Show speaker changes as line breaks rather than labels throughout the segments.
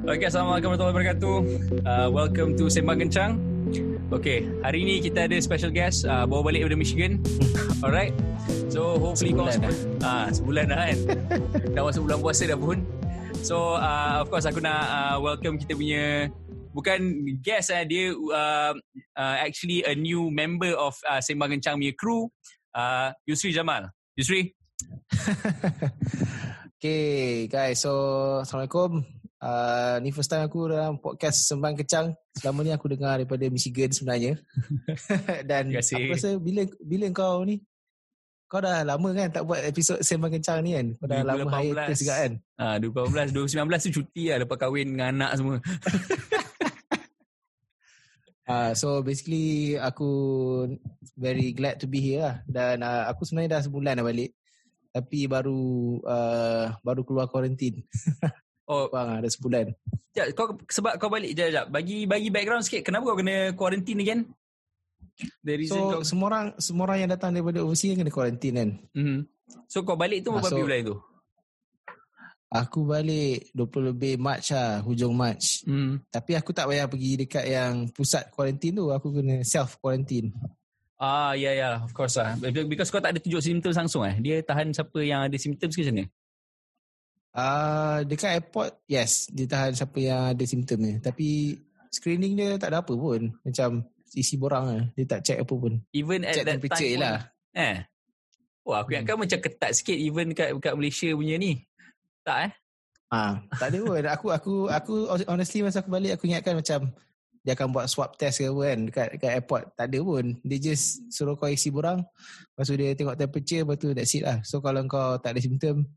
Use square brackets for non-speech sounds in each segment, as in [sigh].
Okay, Assalamualaikum warahmatullahi wabarakatuh. Uh, welcome to Sembang Kencang. Okay, hari ni kita ada special guest uh, bawa balik dari Michigan. [laughs] Alright. So hopefully
Sebulan
kau semua ah sebulan dah kan. [laughs] dah masuk bulan puasa dah pun. So uh, of course aku nak uh, welcome kita punya bukan guest eh dia uh, uh, actually a new member of uh, Sembang Kencang punya crew uh, Yusri Jamal. Yusri. [laughs]
Okay guys, so Assalamualaikum. Uh, ni first time aku dalam podcast Sembang Kecang. Selama ni aku dengar daripada Michigan sebenarnya. [laughs] Dan aku rasa bila bila kau ni kau dah lama kan tak buat episod Sembang Kencang ni kan? Kau dah lama
2018.
hiatus juga kan?
Ah 2018 2019 tu cuti lah lepas kahwin dengan anak semua.
Uh, [laughs] so basically aku very glad to be here lah. Dan uh, aku sebenarnya dah sebulan dah balik. Tapi baru uh, baru keluar kuarantin. [laughs]
Oh,
Bang, ada sebulan.
Sekejap, kau sebab kau balik jap jap. Bagi bagi background sikit. Kenapa kau kena quarantine again? The reason
So
kau
semua orang semua orang yang datang daripada overseas kena kuarantin kan.
mm-hmm. So kau balik tu
Ah,
berapa
so-
bulan tu?
Aku balik 20 lebih Mac lah, hujung Mac.
Hmm.
Tapi aku tak payah pergi dekat yang pusat kuarantin tu. Aku kena self kuarantin.
Ah ya yeah, ya yeah, of course lah. Because kau tak ada tunjuk simptom langsung eh. Dia tahan siapa yang ada simptom ke macam mana?
Uh, dekat airport, yes. Dia tahan siapa yang ada simptom ni. Tapi screening dia tak ada apa pun. Macam isi borang lah. Dia tak check apa pun.
Even at
Check
that
temperature
time
lah.
Eh. Wah, aku
Hmm.
ingatkan macam ketat sikit even kat kat Malaysia punya ni. Tak eh?
Ah, tak ada pun. Aku aku aku honestly masa aku balik aku ingatkan macam dia akan buat swab test ke apa kan dekat, dekat airport. Tak ada pun. Dia just suruh kau isi borang. Lepas tu dia tengok temperature. Lepas tu that's it lah. So kalau kau tak ada simptom,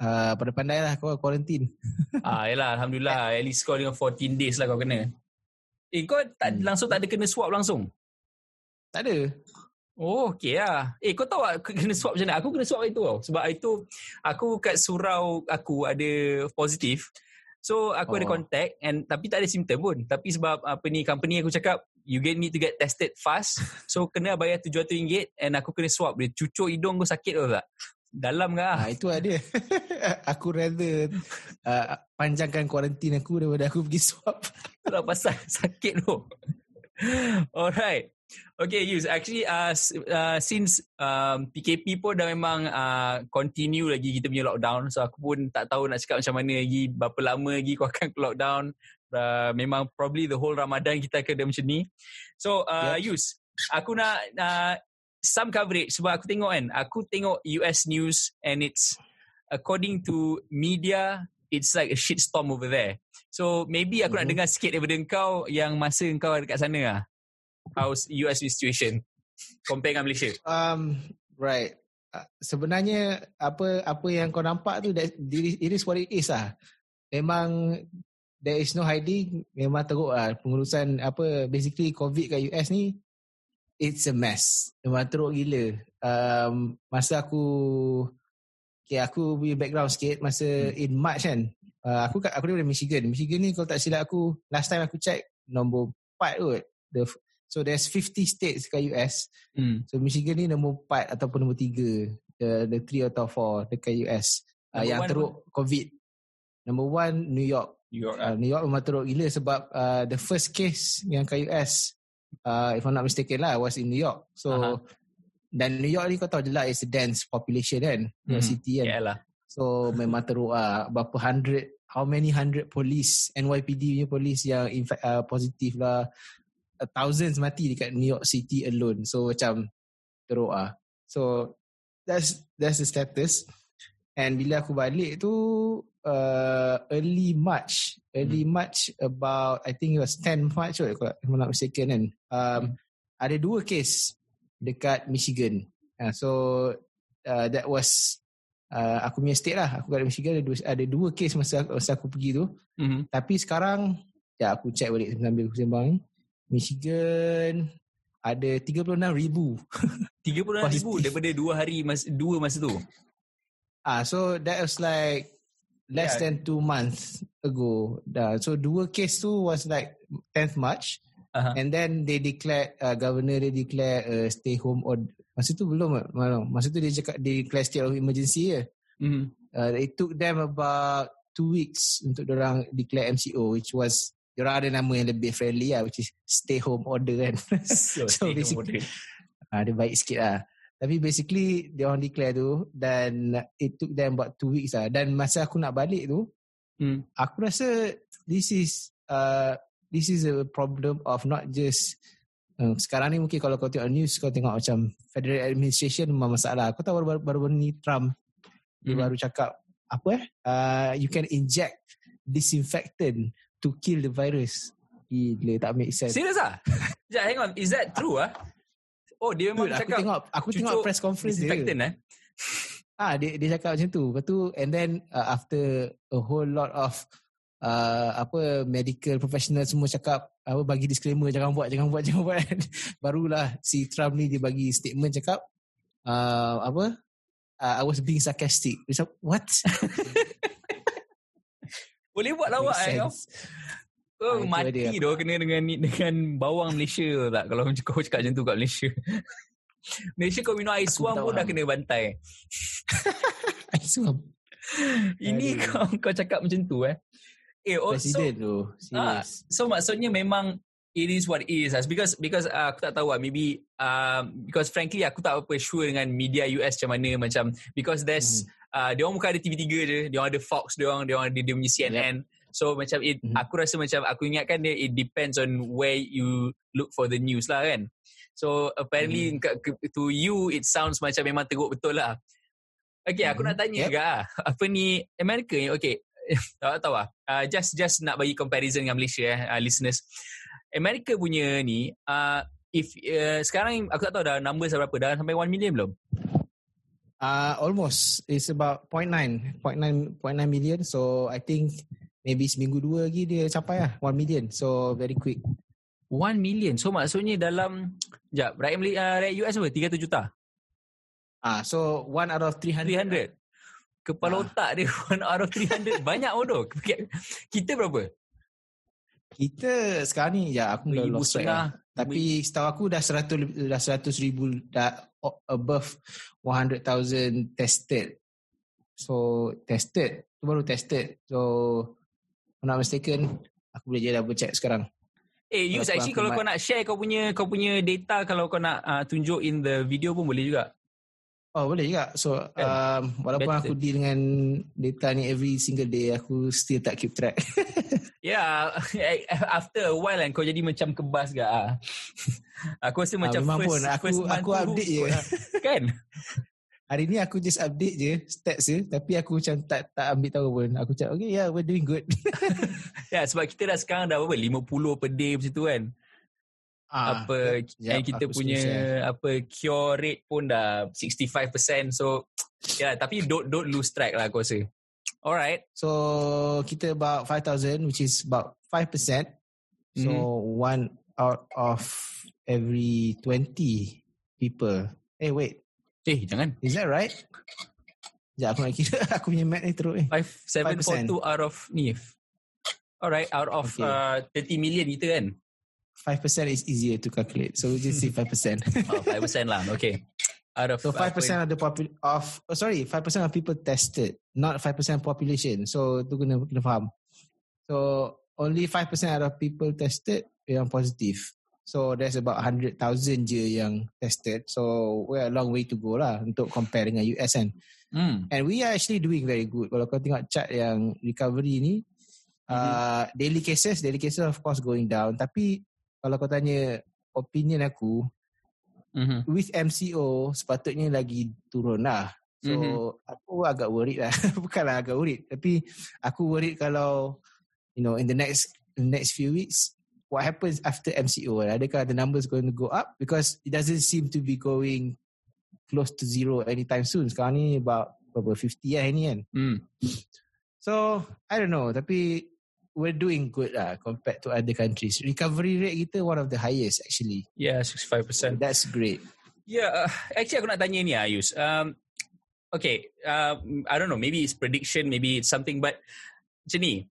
uh, pandai-pandai lah kau quarantine. [laughs]
ah yalah alhamdulillah at least kau dengan 14 days lah kau kena. Eh kau tak
Hmm.
langsung tak ada kena swab langsung?
Tak ada.
Oh, okey lah. Eh, kau tahu tak kena swab macam mana? Aku kena swab itu tau. Sebab itu, aku kat surau aku ada positif. So, aku oh. ada contact and tapi tak ada simptom pun. Tapi sebab apa ni, company aku cakap, you get need to get tested fast. [laughs] So, kena bayar RM700 and aku kena swab. Dia cucuk hidung kau sakit tau tak? Dalam ke?
Ah, itu ada. [laughs] aku rather uh, panjangkan kuarantin aku daripada aku pergi swab. [laughs]
Kalau pasal sakit tu. Alright. Okay, Yus. Actually, uh, uh, since um, PKP pun dah memang uh, continue lagi kita punya lockdown. So, aku pun tak tahu nak cakap macam mana lagi, berapa lama lagi kau akan [laughs] lockdown. Uh, memang probably the whole Ramadan kita akan ada macam ni. So, uh,
Yep.
Yus, aku nak uh, some coverage sebab aku tengok kan, aku tengok US news and it's according to media, it's like a shitstorm over there. So maybe aku nak
Mhm.
dengar sikit daripada kau yang masa kau dekat sana lah. How's US situation compare dengan Malaysia?
Um, right. Uh, sebenarnya apa apa yang kau nampak tu that, it is what it is lah. Memang there is no hiding. Memang teruk lah pengurusan apa basically COVID kat US ni it's a mess. Memang teruk gila. Um, masa aku okay, aku punya background sikit masa in March kan. Uh, aku kat aku daripada Michigan. Michigan ni kalau tak silap aku last time aku check nombor 4 kot. The, so there's 50 states kat US.
Hmm.
So Michigan ni nombor 4 ataupun nombor 3 the the 3 atau 4 dekat US. Uh, yang teruk COVID. Number 1 New York.
New York
Uh, New York memang teruk gila sebab uh, the first case yang kat US uh, if I'm not mistaken lah was in New York. So
Aha.
dan New York ni kau tahu je lah is a dense population kan. New York
Hmm.
City kan.
Yeah lah.
So memang teruk lah. Berapa hundred, how many hundred police, NYPD punya police yang infect, uh, positif lah. Uh, thousands mati dekat New York City alone. So macam teruk lah. So that's that's the status. And bila aku balik tu uh, early March. Early March about I think it was 10 March kot kalau I'm not mistaken kan. Um, Ada dua case dekat Michigan. Uh, so uh, that was uh, aku punya state lah. Aku kat Michigan ada dua, ada dua case masa, masa aku pergi tu.
Mm-hmm.
Tapi sekarang, ya aku check balik sambil aku sembang ni. Michigan ada 36 ribu. [laughs]
36 ribu daripada dua hari mas, dua masa tu.
Ah, so that was like less
Yeah.
than two months ago. Dah. So dua case tu was like 10th March.
Aha.
And then they declared, uh, governor they declare uh, stay home or masa tu belum, belum. Masa tu dia cakap they declare state of emergency je.
Mm-hmm.
Uh, it took them about two weeks untuk orang declare MCO which was orang ada nama yang lebih friendly lah which is stay home order kan. [laughs]
So, [laughs]
So,
stay
basically-
order. [laughs]
Ah, dia baik sikit lah. Tapi basically dia orang declare tu dan it took them about two weeks lah. Dan masa aku nak balik tu,
Hmm.
aku rasa this is uh, this is a problem of not just uh, sekarang ni mungkin kalau kau tengok news kau tengok macam federal administration memang masalah. Kau tahu baru baru, baru ni Trump dia
Mhm.
baru cakap apa eh uh, you can inject disinfectant to kill the virus. Gila tak make sense.
Serius ah? [laughs] Sekejap, hang on. Is that true ah? Oh, dia memang
Dude, aku
cakap
tengok aku tengok
cucuk
press conference dia.
eh? [laughs]
Ah dia dia cakap macam tu. Lepas tu and then uh, after a whole lot of uh, apa medical professional semua cakap apa bagi disclaimer jangan buat jangan buat [laughs] jangan buat. Barulah si Trump ni dia bagi statement cakap uh, apa uh, I was being sarcastic. Cakap what? [laughs]
Boleh buat lawak eh kau? Oh, mati
dia.
doh kena dengan dengan bawang Malaysia tak kalau macam kau cakap macam tu kat Malaysia. [laughs] Malaysia kau minum air suam pun dah kena bantai. [laughs]
I swear.
Ini
Aduh.
kau kau cakap macam tu eh. Eh, oh, so,
President tu.
Ah, so maksudnya memang it is what it is as because because uh, aku tak tahu lah maybe um, because frankly aku tak apa sure dengan media US macam mana macam because there's uh, dia orang bukan ada TV3 je dia orang ada Fox dia orang dia orang ada dia punya CNN so macam it
Mhm.
aku rasa macam aku ingatkan dia it depends on where you look for the news lah kan so apparently
Mhm.
ke- to you it sounds macam memang teruk betul lah Okay, aku
Mhm.
nak tanya
Yep.
juga ah, apa ni Amerika ni okay [laughs] tak tahu lah uh, just just nak bagi comparison dengan Malaysia eh uh, listeners Amerika punya ni uh, if uh, sekarang aku tak tahu dah numbers berapa dah sampai 1 million belum
Uh, almost. It's about 0.9. 0.9 0.9 million. So I think maybe seminggu dua lagi dia capai lah 1 million. So very quick.
1 million so maksudnya dalam Sekejap, rakyat, uh, rakyat US apa? 300 juta?
Ah, so one out of 300.
300? Kepala
Ah.
otak dia [laughs] 1 out of 300. Banyak bodoh. Kita berapa?
Kita sekarang ni ya aku dah
1,000
lost track lah. Tapi setahu aku dah 100 lebih- dah 100 ribu dah above 100,000 tested. So tested, tu baru tested. So I'm not mistaken, aku boleh je double check sekarang.
Eh, Yus, actually
aku
kalau kau nak share kau punya kau punya data kalau kau nak uh, tunjuk in the video pun boleh juga.
Oh boleh juga. So um, walaupun
Better.
aku deal dengan data ni every single day, aku still tak keep track. [laughs]
Ya, yeah, after a while kan kau jadi macam kebas gak ah. [laughs] Aku rasa macam
memang
first,
pun, aku-
first
aku
tu
update je.
lah. kan? [laughs]
Hari ni aku just update je stats je tapi aku macam tak tak ambil tahu pun. Aku cakap okay yeah we're doing good. [laughs]
Ya, sebab kita dah sekarang dah apa 50 per day macam tu kan.
Ah,
apa
jap,
yang kita
aku
punya
share.
apa cure rate pun dah 65% so ya yeah, tapi don't don't lose track lah aku rasa. Alright.
So kita about 5,000 which is about 5%. So
Mhm.
one out of every 20 people. Eh wait,
Eh, jangan.
is that right? Sekejap aku nak kira [laughs] aku punya math ni teruk ni.
5 7.2 out of ni. Alright, out of
Okay.
uh, 30 million kita kan.
5% is easier to calculate. So we just say 5%. [laughs]
Oh, 5% lah. Okay. Out of
So 5% of the popul of oh, sorry, 5% of people tested, not 5% population. So tu kena kena faham. So only 5% out of people tested yang positif. So there's about 100,000 je yang tested. So we're a long way to go lah untuk compare dengan US kan.
Hmm.
And we are actually doing very good. Kalau kau tengok chart yang recovery ni, uh, daily cases, daily cases of course going down. Tapi kalau kau tanya opinion aku,
Mhm.
with MCO sepatutnya lagi turun lah. So
Mhm.
aku agak worried lah. [laughs] Bukanlah agak worried. Tapi aku worried kalau you know in the next in the next few weeks what happens after MCO? Adakah the numbers going to go up? Because it doesn't seem to be going close to zero anytime soon. Sekarang ni about berapa 50 lah ini kan.
Hmm.
So I don't know. Tapi we're doing good lah compared to other countries. Recovery rate kita one of the highest actually.
Yeah,
So
65%.
that's great.
Yeah, uh, actually aku nak tanya ni Ayus. Um, okay, uh, I don't know, maybe it's prediction, maybe it's something, but macam ni,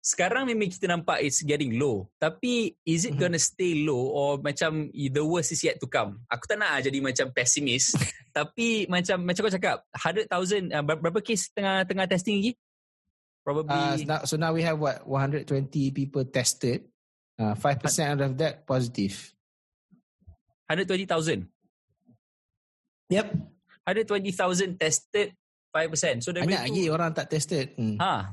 sekarang memang kita nampak it's getting low. Tapi is it
Mhm.
gonna stay low or macam the worst is yet to come? Aku tak nak jadi macam pesimis. [laughs] tapi macam macam kau cakap, 100,000, uh, ber- berapa kes tengah tengah testing lagi? Probably
Uh, so, now, so now we have what 120 people tested. Uh, 5% out of that positive.
120,000.
Yep.
120,000 tested 5%. So
Banyak lagi orang tak tested. Hmm.
ha.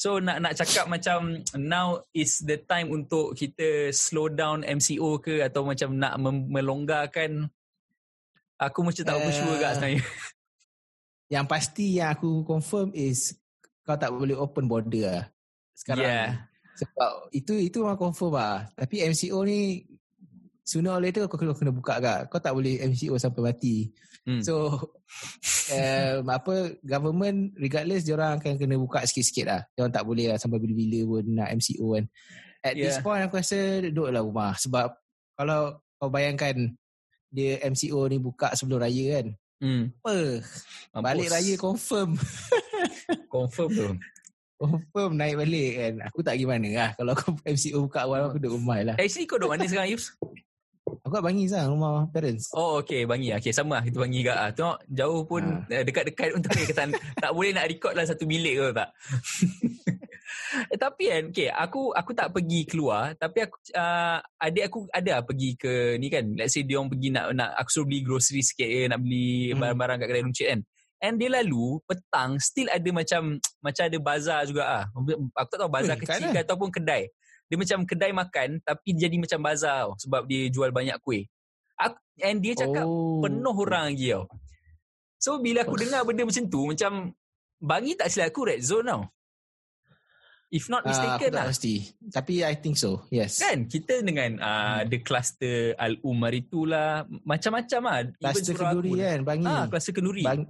So nak nak cakap macam now is the time untuk kita slow down MCO ke atau macam nak mem- melonggarkan aku macam tak uh, sure kat sebenarnya. [laughs]
Yang pasti yang aku confirm is kau tak boleh open border lah. Sekarang
Yeah.
Sebab itu itu memang confirm lah. Tapi MCO ni sooner or later kau kena, kena buka agak. Kau tak boleh MCO sampai mati.
Hmm.
So um, [laughs] apa government regardless dia orang akan kena buka sikit-sikit lah. Dia orang tak boleh lah sampai bila-bila pun nak MCO kan. At this
Yeah.
point aku rasa duduklah rumah sebab kalau kau bayangkan dia MCO ni buka sebelum raya kan.
Hmm.
Apa? Balik raya confirm. [laughs]
confirm tu.
Confirm naik balik kan. Aku tak pergi mana lah. Kalau kau [laughs] MCO buka awal aku duduk rumah lah.
Actually kau duduk mana sekarang Yus?
Aku kat Bangis lah rumah parents.
Oh okay Bangi Okay sama lah Kita Bangi kat ah. Tengok jauh pun ha. Dekat-dekat tak boleh kata, [laughs] Tak boleh nak record lah Satu bilik ke tak [laughs] eh, Tapi kan Okay aku Aku tak pergi keluar Tapi aku uh, Adik aku ada pergi ke Ni kan Let's say dia orang pergi nak, nak Aku suruh beli grocery sikit ke Nak beli
Hmm.
barang-barang kat kedai runcit kan And dia lalu Petang Still ada macam Macam ada bazar juga ah. Aku tak tahu bazar kecil
kat
ke Ataupun kedai dia macam kedai makan tapi jadi macam bazar tau, sebab dia jual banyak kuih. Aku, and dia cakap
oh.
penuh orang lagi tau. So bila aku dengar benda macam tu macam Bangi tak silap aku red zone tau. If not
Ah,
mistaken
tak
lah.
pasti. Tapi I think so. Yes.
Kan kita dengan uh, the cluster Al-Umar itulah macam-macam lah. Even
Kluster
surah
kenduri
aku-
kan Bangi.
Ah, kluster kenduri.
Bang,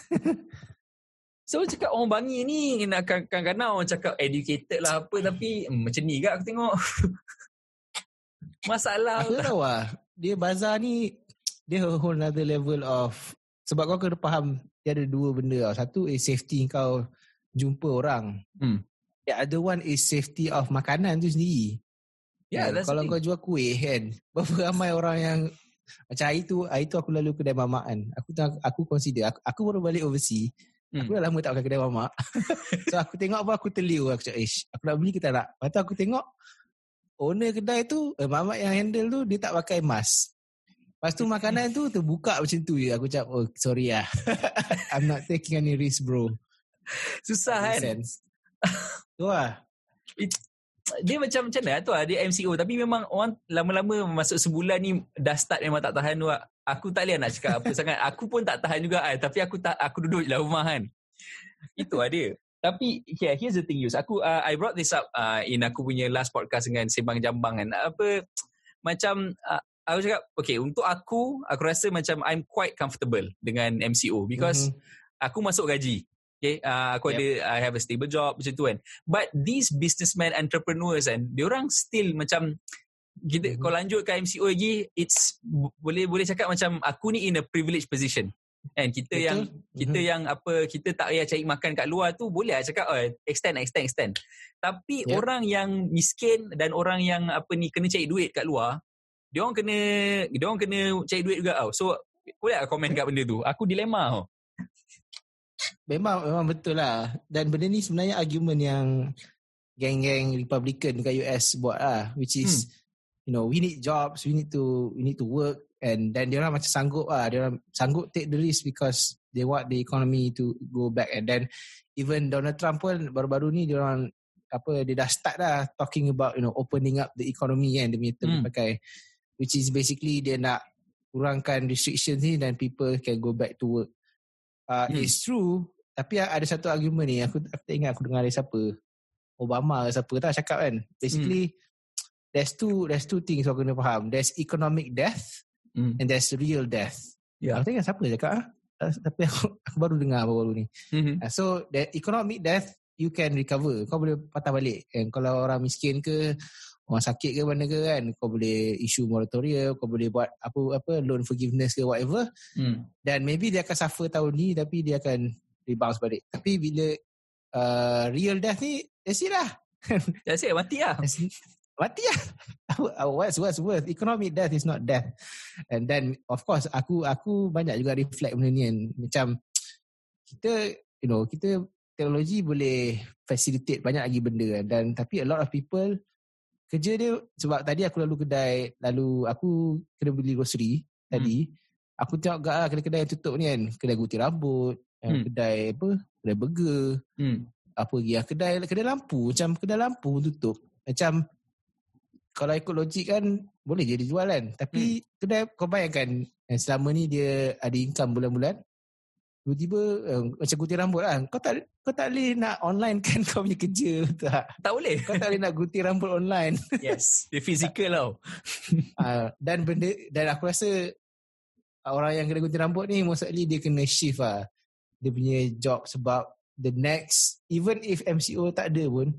[laughs]
So cakap orang Bangi ni nak kadang-kadang orang cakap educated lah apa tapi hmm, macam ni kan aku tengok. [laughs] Masalah
aku tak tahu lah. Dia bazar ni dia a whole another level of sebab kau kena faham dia ada dua benda tau. Satu is safety kau jumpa orang.
Hmm.
The other one is safety of makanan tu sendiri.
Yeah,
Kan?
that's
Kalau kau jual kuih kan, [laughs] berapa ramai orang yang macam hari tu, hari tu aku lalu kedai mamak kan. Aku tengok, aku consider, aku, aku baru balik overseas.
Hmm.
Aku dah lama tak makan kedai mamak. [laughs] so aku tengok apa aku terliur. Aku cakap, ish, aku nak beli ke tak? Lepas tu aku tengok, owner kedai tu, eh, mamak yang handle tu, dia tak pakai mask. Lepas tu makanan tu terbuka macam tu je. Aku cakap, oh sorry lah. [laughs] I'm not taking any risk bro.
Susah kan.
sense. [laughs] tu lah.
dia macam macam mana tu lah dia MCO tapi memang orang lama-lama masuk sebulan ni dah start memang tak tahan tu lah. Aku tak boleh nak cakap apa sangat. Aku pun tak tahan juga kan. Tapi aku tak aku duduk je lah rumah kan. Itu lah dia. Tapi yeah, here's the thing Yus. Aku uh, I brought this up uh, in aku punya last podcast dengan Sembang Jambang kan. Apa macam uh, aku cakap okay untuk aku aku rasa macam I'm quite comfortable dengan MCO because
Mhm.
aku masuk gaji. Okay, uh, aku
Yep.
ada I have a stable job macam tu kan. But these businessmen entrepreneurs kan, dia orang still macam kita
Mhm.
kalau lanjut ke MCO lagi it's boleh boleh cakap macam aku ni in a privileged position. And kita
Betul.
yang kita
Mhm.
yang apa kita tak payah cari makan kat luar tu boleh lah cakap oh, extend extend extend. Tapi
Yep.
orang yang miskin dan orang yang apa ni kena cari duit kat luar, dia orang kena dia orang kena cari duit juga tau. So boleh tak komen kat benda tu? Aku dilema tau.
Memang memang betul lah. Dan benda ni sebenarnya argument yang geng-geng Republican dekat US buat lah. Which is, you know, we need jobs, we need to we need to work. And then dia orang macam sanggup lah. Dia orang sanggup take the risk because they want the economy to go back. And then even Donald Trump pun baru-baru ni dia orang apa dia dah start lah talking about you know opening up the economy kan dia punya term
Hmm.
pakai which is basically dia nak kurangkan restrictions ni dan people can go back to work. Uh,
Hmm.
It's true tapi ada satu argument ni aku, aku tak ingat aku dengar dari siapa Obama ke siapa tak cakap kan basically there's two there's two things kau kena faham there's economic death
Hmm.
and there's real death
Ya.
aku ingat siapa cakap ah tapi aku, [laughs] aku baru dengar baru ni
Mhm.
Uh, so the economic death you can recover kau boleh patah balik and kalau orang miskin ke orang sakit ke mana ke kan kau boleh issue moratorium kau boleh buat apa apa loan forgiveness ke whatever
Hmm.
dan maybe dia akan suffer tahun ni tapi dia akan rebounce balik tapi bila uh, real death ni that's it lah [laughs]
That's it, mati lah.
That's. Mati lah [laughs] what's what's worth economic death is not death and then of course aku aku banyak juga reflect benda ni kan macam kita you know kita teknologi boleh facilitate banyak lagi benda kan. dan tapi a lot of people kerja dia sebab tadi aku lalu kedai lalu aku kena beli grocery hmm. tadi aku tengok gak ah kedai-kedai yang tutup ni kan kedai gunting rambut hmm. kedai apa kedai burger hmm. apa lagi ah kedai kedai lampu macam kedai lampu tutup macam kalau ikut logik kan boleh je dijual kan tapi hmm. kedai kau bayangkan selama ni dia ada income bulan-bulan tiba-tiba uh, macam gunting rambut lah. Kau tak kau tak boleh nak online [laughs] kan kau punya kerja tak?
Tak boleh.
Kau tak boleh nak gunting rambut online. [laughs]
Yes. Dia fizikal tau.
Uh, [laughs] dan benda dan aku rasa orang yang kena gunting rambut ni mostly dia kena shift lah. Dia punya job sebab the next even if MCO tak ada pun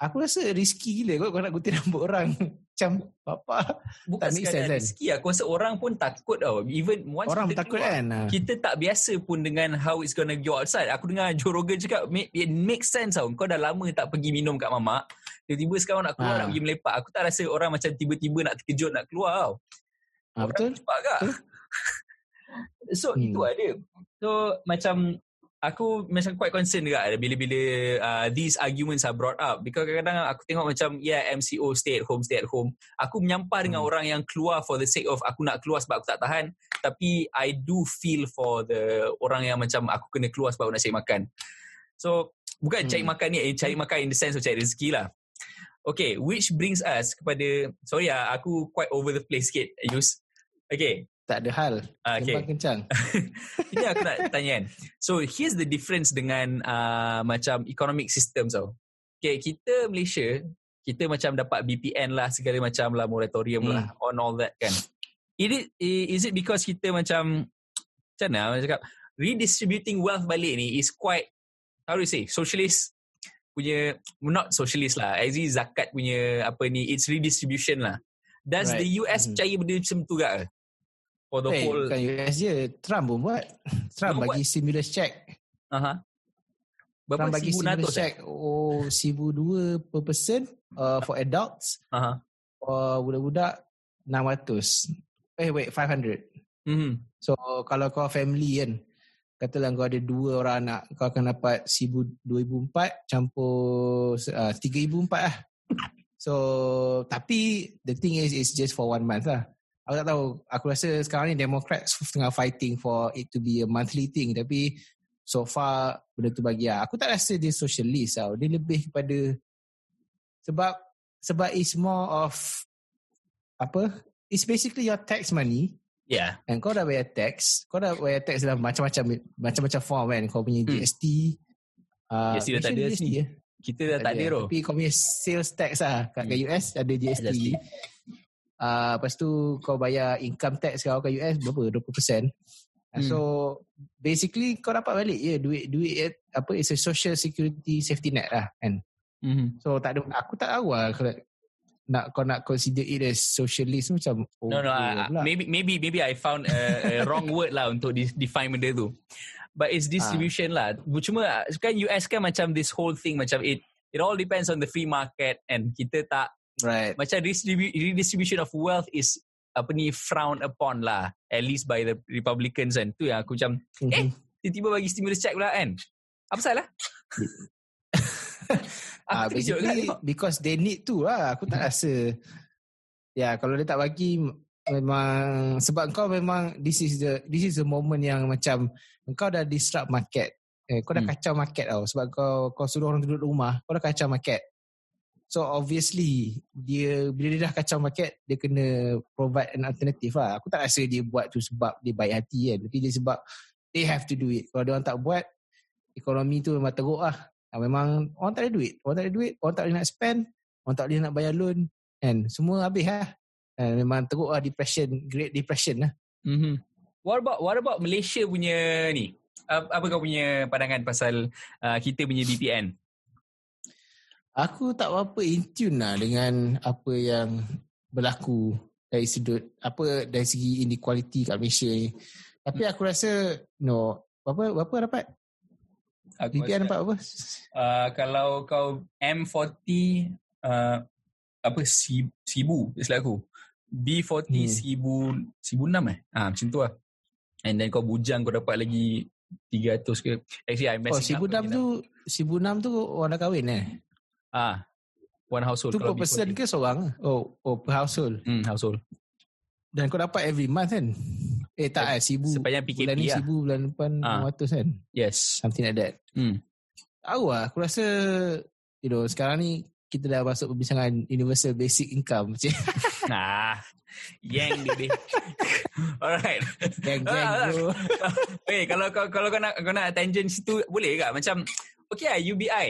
aku rasa risky gila kau nak gunting rambut orang. [laughs] macam apa
bukan tak sekadar kan? rezeki aku rasa orang pun takut tau. Even once
orang
kita
takut keluar, kan? Ah.
kita tak biasa pun dengan how it's gonna go outside. Aku dengar Joe Rogan cakap it makes sense tau. Kau dah lama tak pergi minum kat mamak. Tiba-tiba sekarang nak keluar ha. nak pergi melepak. Aku tak rasa orang macam tiba-tiba nak terkejut nak keluar tau.
Ha, betul. cepat
kak. [laughs] So hmm. itu ada. So macam aku macam quite concerned juga bila-bila uh, these arguments are brought up. Because kadang-kadang aku tengok macam yeah MCO stay at home stay at home. Aku menyampah hmm. dengan orang yang keluar for the sake of aku nak keluar sebab aku tak tahan. Tapi I do feel for the orang yang macam aku kena keluar sebab aku nak cari makan. So bukan hmm. cari makan ni eh, cari makan in the sense of cari rezeki lah. Okay which brings us kepada sorry lah aku quite over the place sikit Yus. Okay
tak ada hal.
Uh, okay.
kencang. [laughs]
Ini aku nak tanya kan. So here's the difference dengan uh, macam economic system tau. Okay, kita Malaysia, kita macam dapat BPN lah, segala macam lah, moratorium lah, hmm. lah, on all that kan. Is it, is it because kita macam, [tsk] macam mana cakap, redistributing wealth balik ni is quite, how do you say, socialist punya, [tsk] not socialist lah, as zakat punya apa ni, it's redistribution lah. Does right. the US mm-hmm. percaya benda macam tu ke?
For the hey, whole bukan US je Trump pun buat [laughs] Trump bagi buat? stimulus check
uh-huh.
Berapa Trump bagi stimulus check eh? oh sibu dua per person uh, for adults uh-huh. for budak-budak 600 eh wait 500 mm-hmm. so kalau kau family kan katalah kau ada dua orang anak kau akan dapat sibu dua ibu empat campur uh, tiga ibu empat lah so tapi the thing is it's just for one month lah aku tak tahu. Aku rasa sekarang ni Democrats tengah fighting for it to be a monthly thing. Tapi so far benda tu bagi aku tak rasa dia socialist tau. Dia lebih kepada sebab sebab it's more of apa? It's basically your tax money.
Yeah.
And kau dah bayar tax. Kau dah bayar tax dalam macam-macam macam-macam form kan. Kau punya GST
hmm. uh, GST dah tak ada GST, ya? kita dah tak ada,
tapi kau punya sales tax lah kat hmm. US ada GST uh, lepas tu kau bayar income tax kau kat US berapa 20% hmm. so basically kau dapat balik ya yeah, duit duit apa it's a social security safety net lah kan mm-hmm. so tak ada aku tak tahu lah kalau nak kau nak consider it as socialist macam
oh, no no uh, maybe maybe maybe I found a, a [laughs] wrong word lah untuk define benda tu but it's distribution ah. lah cuma kan US kan macam this whole thing macam it it all depends on the free market and kita tak
Right.
Macam redistribu- redistribution of wealth is apa ni frowned upon lah at least by the Republicans kan. Tu yang aku macam mm-hmm. eh tiba-tiba bagi stimulus check pula kan. Apa salah? [laughs]
ah, basically because they need to lah. Aku tak rasa ya kalau dia tak bagi memang sebab kau memang this is the this is the moment yang macam kau dah disrupt market. Eh, kau dah hmm. kacau market tau sebab kau kau suruh orang duduk rumah, kau dah kacau market. So obviously dia bila dia dah kacau market dia kena provide an alternative lah. Aku tak rasa dia buat tu sebab dia baik hati kan. Tapi dia sebab they have to do it. Kalau dia orang tak buat ekonomi tu memang teruk lah. Ha, memang orang tak ada duit. Orang tak ada duit, orang tak boleh nak spend, orang tak boleh nak bayar loan kan. Semua habis lah. Ha, memang teruk lah depression, great depression lah.
Mm-hmm. What about what about Malaysia punya ni? Apa kau punya pandangan pasal uh, kita punya BPN?
Aku tak apa in tune lah dengan apa yang berlaku dari sudut apa dari segi inequality kat Malaysia ni. Tapi aku rasa no apa berapa dapat? Aku BPN dapat apa?
Uh, kalau kau M40 uh, apa sibu istilah aku. B40 hmm. sibu sibu enam eh? Ah macam tu lah. And then kau bujang kau dapat lagi 300 ke. Actually, I'm
Oh,
messing up.
1006 tu 1006 tu orang dah kahwin eh.
Ah, one household.
Tu
kalau
per person ke seorang? Oh, oh per household.
Hmm, household.
Dan kau dapat every month kan? Eh tak eh, sibu.
Sepanjang
Bulan
PKP
ni
lah.
sibu, bulan depan
Ah.
600 kan?
Yes.
Something like that.
Hmm.
Tahu lah, aku rasa, you know, sekarang ni kita dah masuk perbincangan universal basic income. [laughs]
Nah, yang dia. [laughs] Alright.
Geng-geng
Ah,
bro.
Okay, [laughs] kalau kau kalau kau nak kau nak tangent situ boleh tak? Macam okay lah UBI.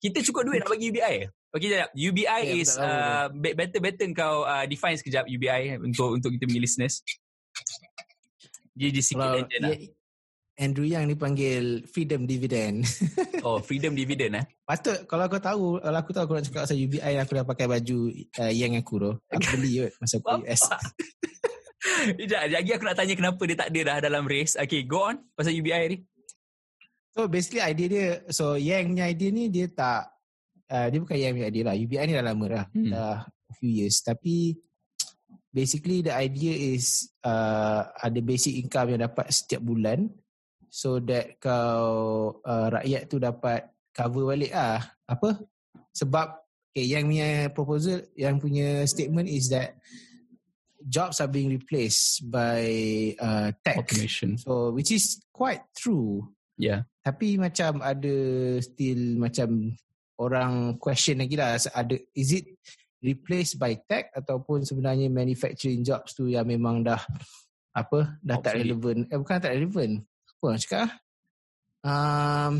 Kita cukup duit nak bagi UBI. Okay jap. UBI
aku
is
tahu.
uh, be- better better kau uh, define sekejap UBI untuk untuk kita punya listeners. Dia dia sikit
Kalau
legend lah.
ya, Andrew Yang dipanggil freedom dividend. [laughs]
Oh, freedom dividend eh.
Patut kalau kau tahu, kalau aku tahu aku nak cakap pasal UBI aku dah pakai baju uh, yang aku tu. Aku beli kot [laughs] masa aku? US. [laughs]
Sekejap, lagi aku nak tanya kenapa dia tak ada dah dalam race. Okay, go on pasal UBI ni.
So basically idea dia, so Yang punya idea ni dia tak, uh, dia bukan Yang punya idea lah. UBI ni dah lama dah.
Hmm.
Dah a few years. Tapi basically the idea is uh, ada basic income yang dapat setiap bulan so that kau uh, rakyat tu dapat cover balik ah apa sebab okay, yang punya proposal yang punya statement is that jobs are being replaced by uh, tech
Automation.
so which is quite true
Yeah.
Tapi macam ada still macam orang question lagi lah ada is it replaced by tech ataupun sebenarnya manufacturing jobs tu yang memang dah apa dah tak
Obsolete.
relevan eh bukan tak relevan apa nak cakap ah? um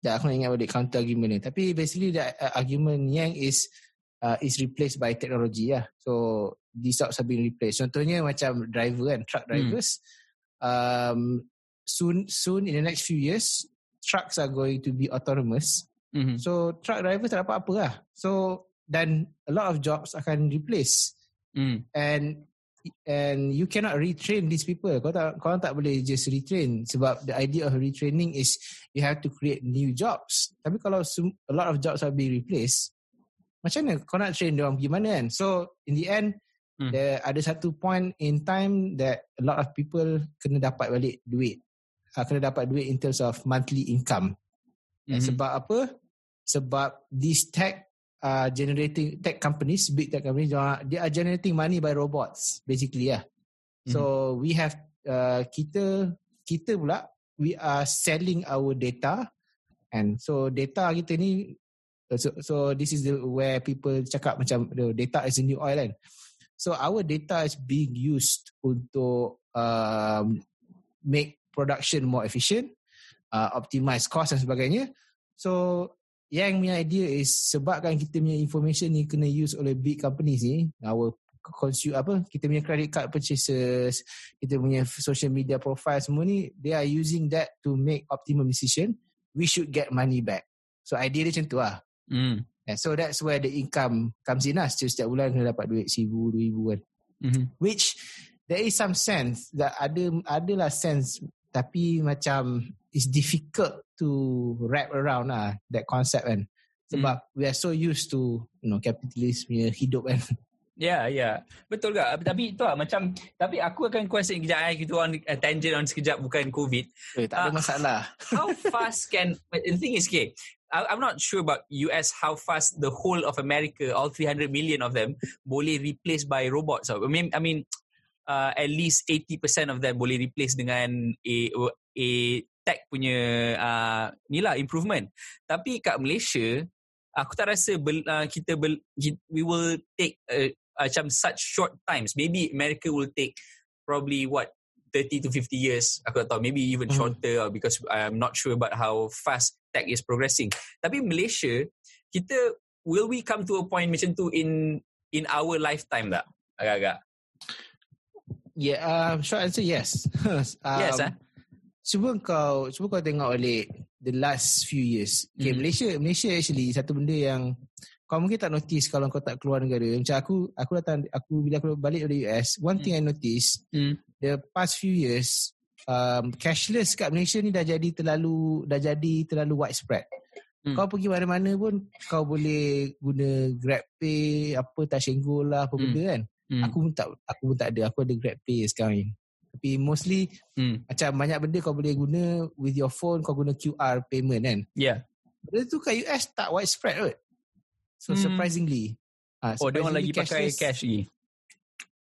dah aku nak ingat balik counter argument ni. Tapi basically the uh, argument yang is uh, is replaced by technology lah. So these jobs are being replaced. Contohnya macam driver kan truck drivers. Um soon soon in the next few years trucks are going to be autonomous.
Mm-hmm.
so truck driver tak dapat apa lah. So dan a lot of jobs akan replace.
Mm.
and and you cannot retrain these people. Kau tak kau tak boleh just retrain. Sebab the idea of retraining is you have to create new jobs. Tapi kalau a lot of jobs are being replaced macam mana kau nak train dia orang pergi mana kan? So in the end
Hmm.
there ada satu point in time that a lot of people kena dapat balik duit uh, kena dapat duit in terms of monthly income.
Mhm.
mm-hmm. sebab apa? Sebab these tech uh, generating tech companies big tech companies they are generating money by robots basically lah so we have uh, kita kita pula we are selling our data. And so data kita ni so, so this is the where people cakap macam the data is the new oil kan. So our data is being used untuk um, make production more efficient uh, optimize cost dan sebagainya. So yang punya idea is sebabkan kita punya information ni kena use oleh big companies ni our consume apa kita punya credit card purchases kita punya social media profile semua ni they are using that to make optimum decision. We should get money back. So idea dia macam tu lah.
Mm.
And so that's where the income comes in lah. Setiap, setiap bulan kena dapat duit seribu dua ribu kan.
Mhm.
which there is some sense that ada adalah sense tapi macam it's difficult to wrap around lah that concept kan sebab we are so used to you know capitalist punya hidup kan [laughs]
Ya, ya. Betul ke? Tapi tu lah macam tapi aku akan question kejap eh kita on uh, tangent on sekejap bukan COVID.
eh, tak ada
Ah.
masalah [laughs]
How fast can the thing is okay. I, I'm not sure about US how fast the whole of America, all 300 million of them, boleh replaced by robots. I mean, I mean, uh, at least 80% of them boleh replace dengan a, a tech punya uh, ni lah improvement. Tapi kat Malaysia, aku tak rasa bel, uh, kita bel, we will take uh, macam such short times. Maybe America will take probably what 30 to 50 years. Aku tak tahu. Maybe even
Hmm.
shorter uh, because I'm not sure about how fast tech is progressing. Tapi Malaysia, kita will we come to a point macam tu in in our lifetime tak? Agak-agak.
Yeah um, short answer yes [laughs] um,
Yes, eh?
cuba kau cuba kau tengok balik the last few years okay
Mhm.
Malaysia Malaysia actually satu benda yang kau mungkin tak notice kalau kau tak keluar negara macam aku aku datang aku bila aku balik dari US one thing I notice
Hmm.
the past few years um, cashless kat Malaysia ni dah jadi terlalu dah jadi terlalu widespread.
Hmm.
Kau pergi mana-mana pun kau boleh guna Grab Pay, apa Tashengo lah, apa
Hmm.
benda kan.
Hmm.
Aku pun tak aku pun tak ada. Aku ada Grab Pay sekarang ni. Tapi mostly
Hmm.
macam banyak benda kau boleh guna with your phone, kau guna QR payment kan.
Yeah.
Benda tu kat US tak widespread kot. So
Hmm.
surprisingly. Uh,
Oh, dia orang lagi pakai cash lagi.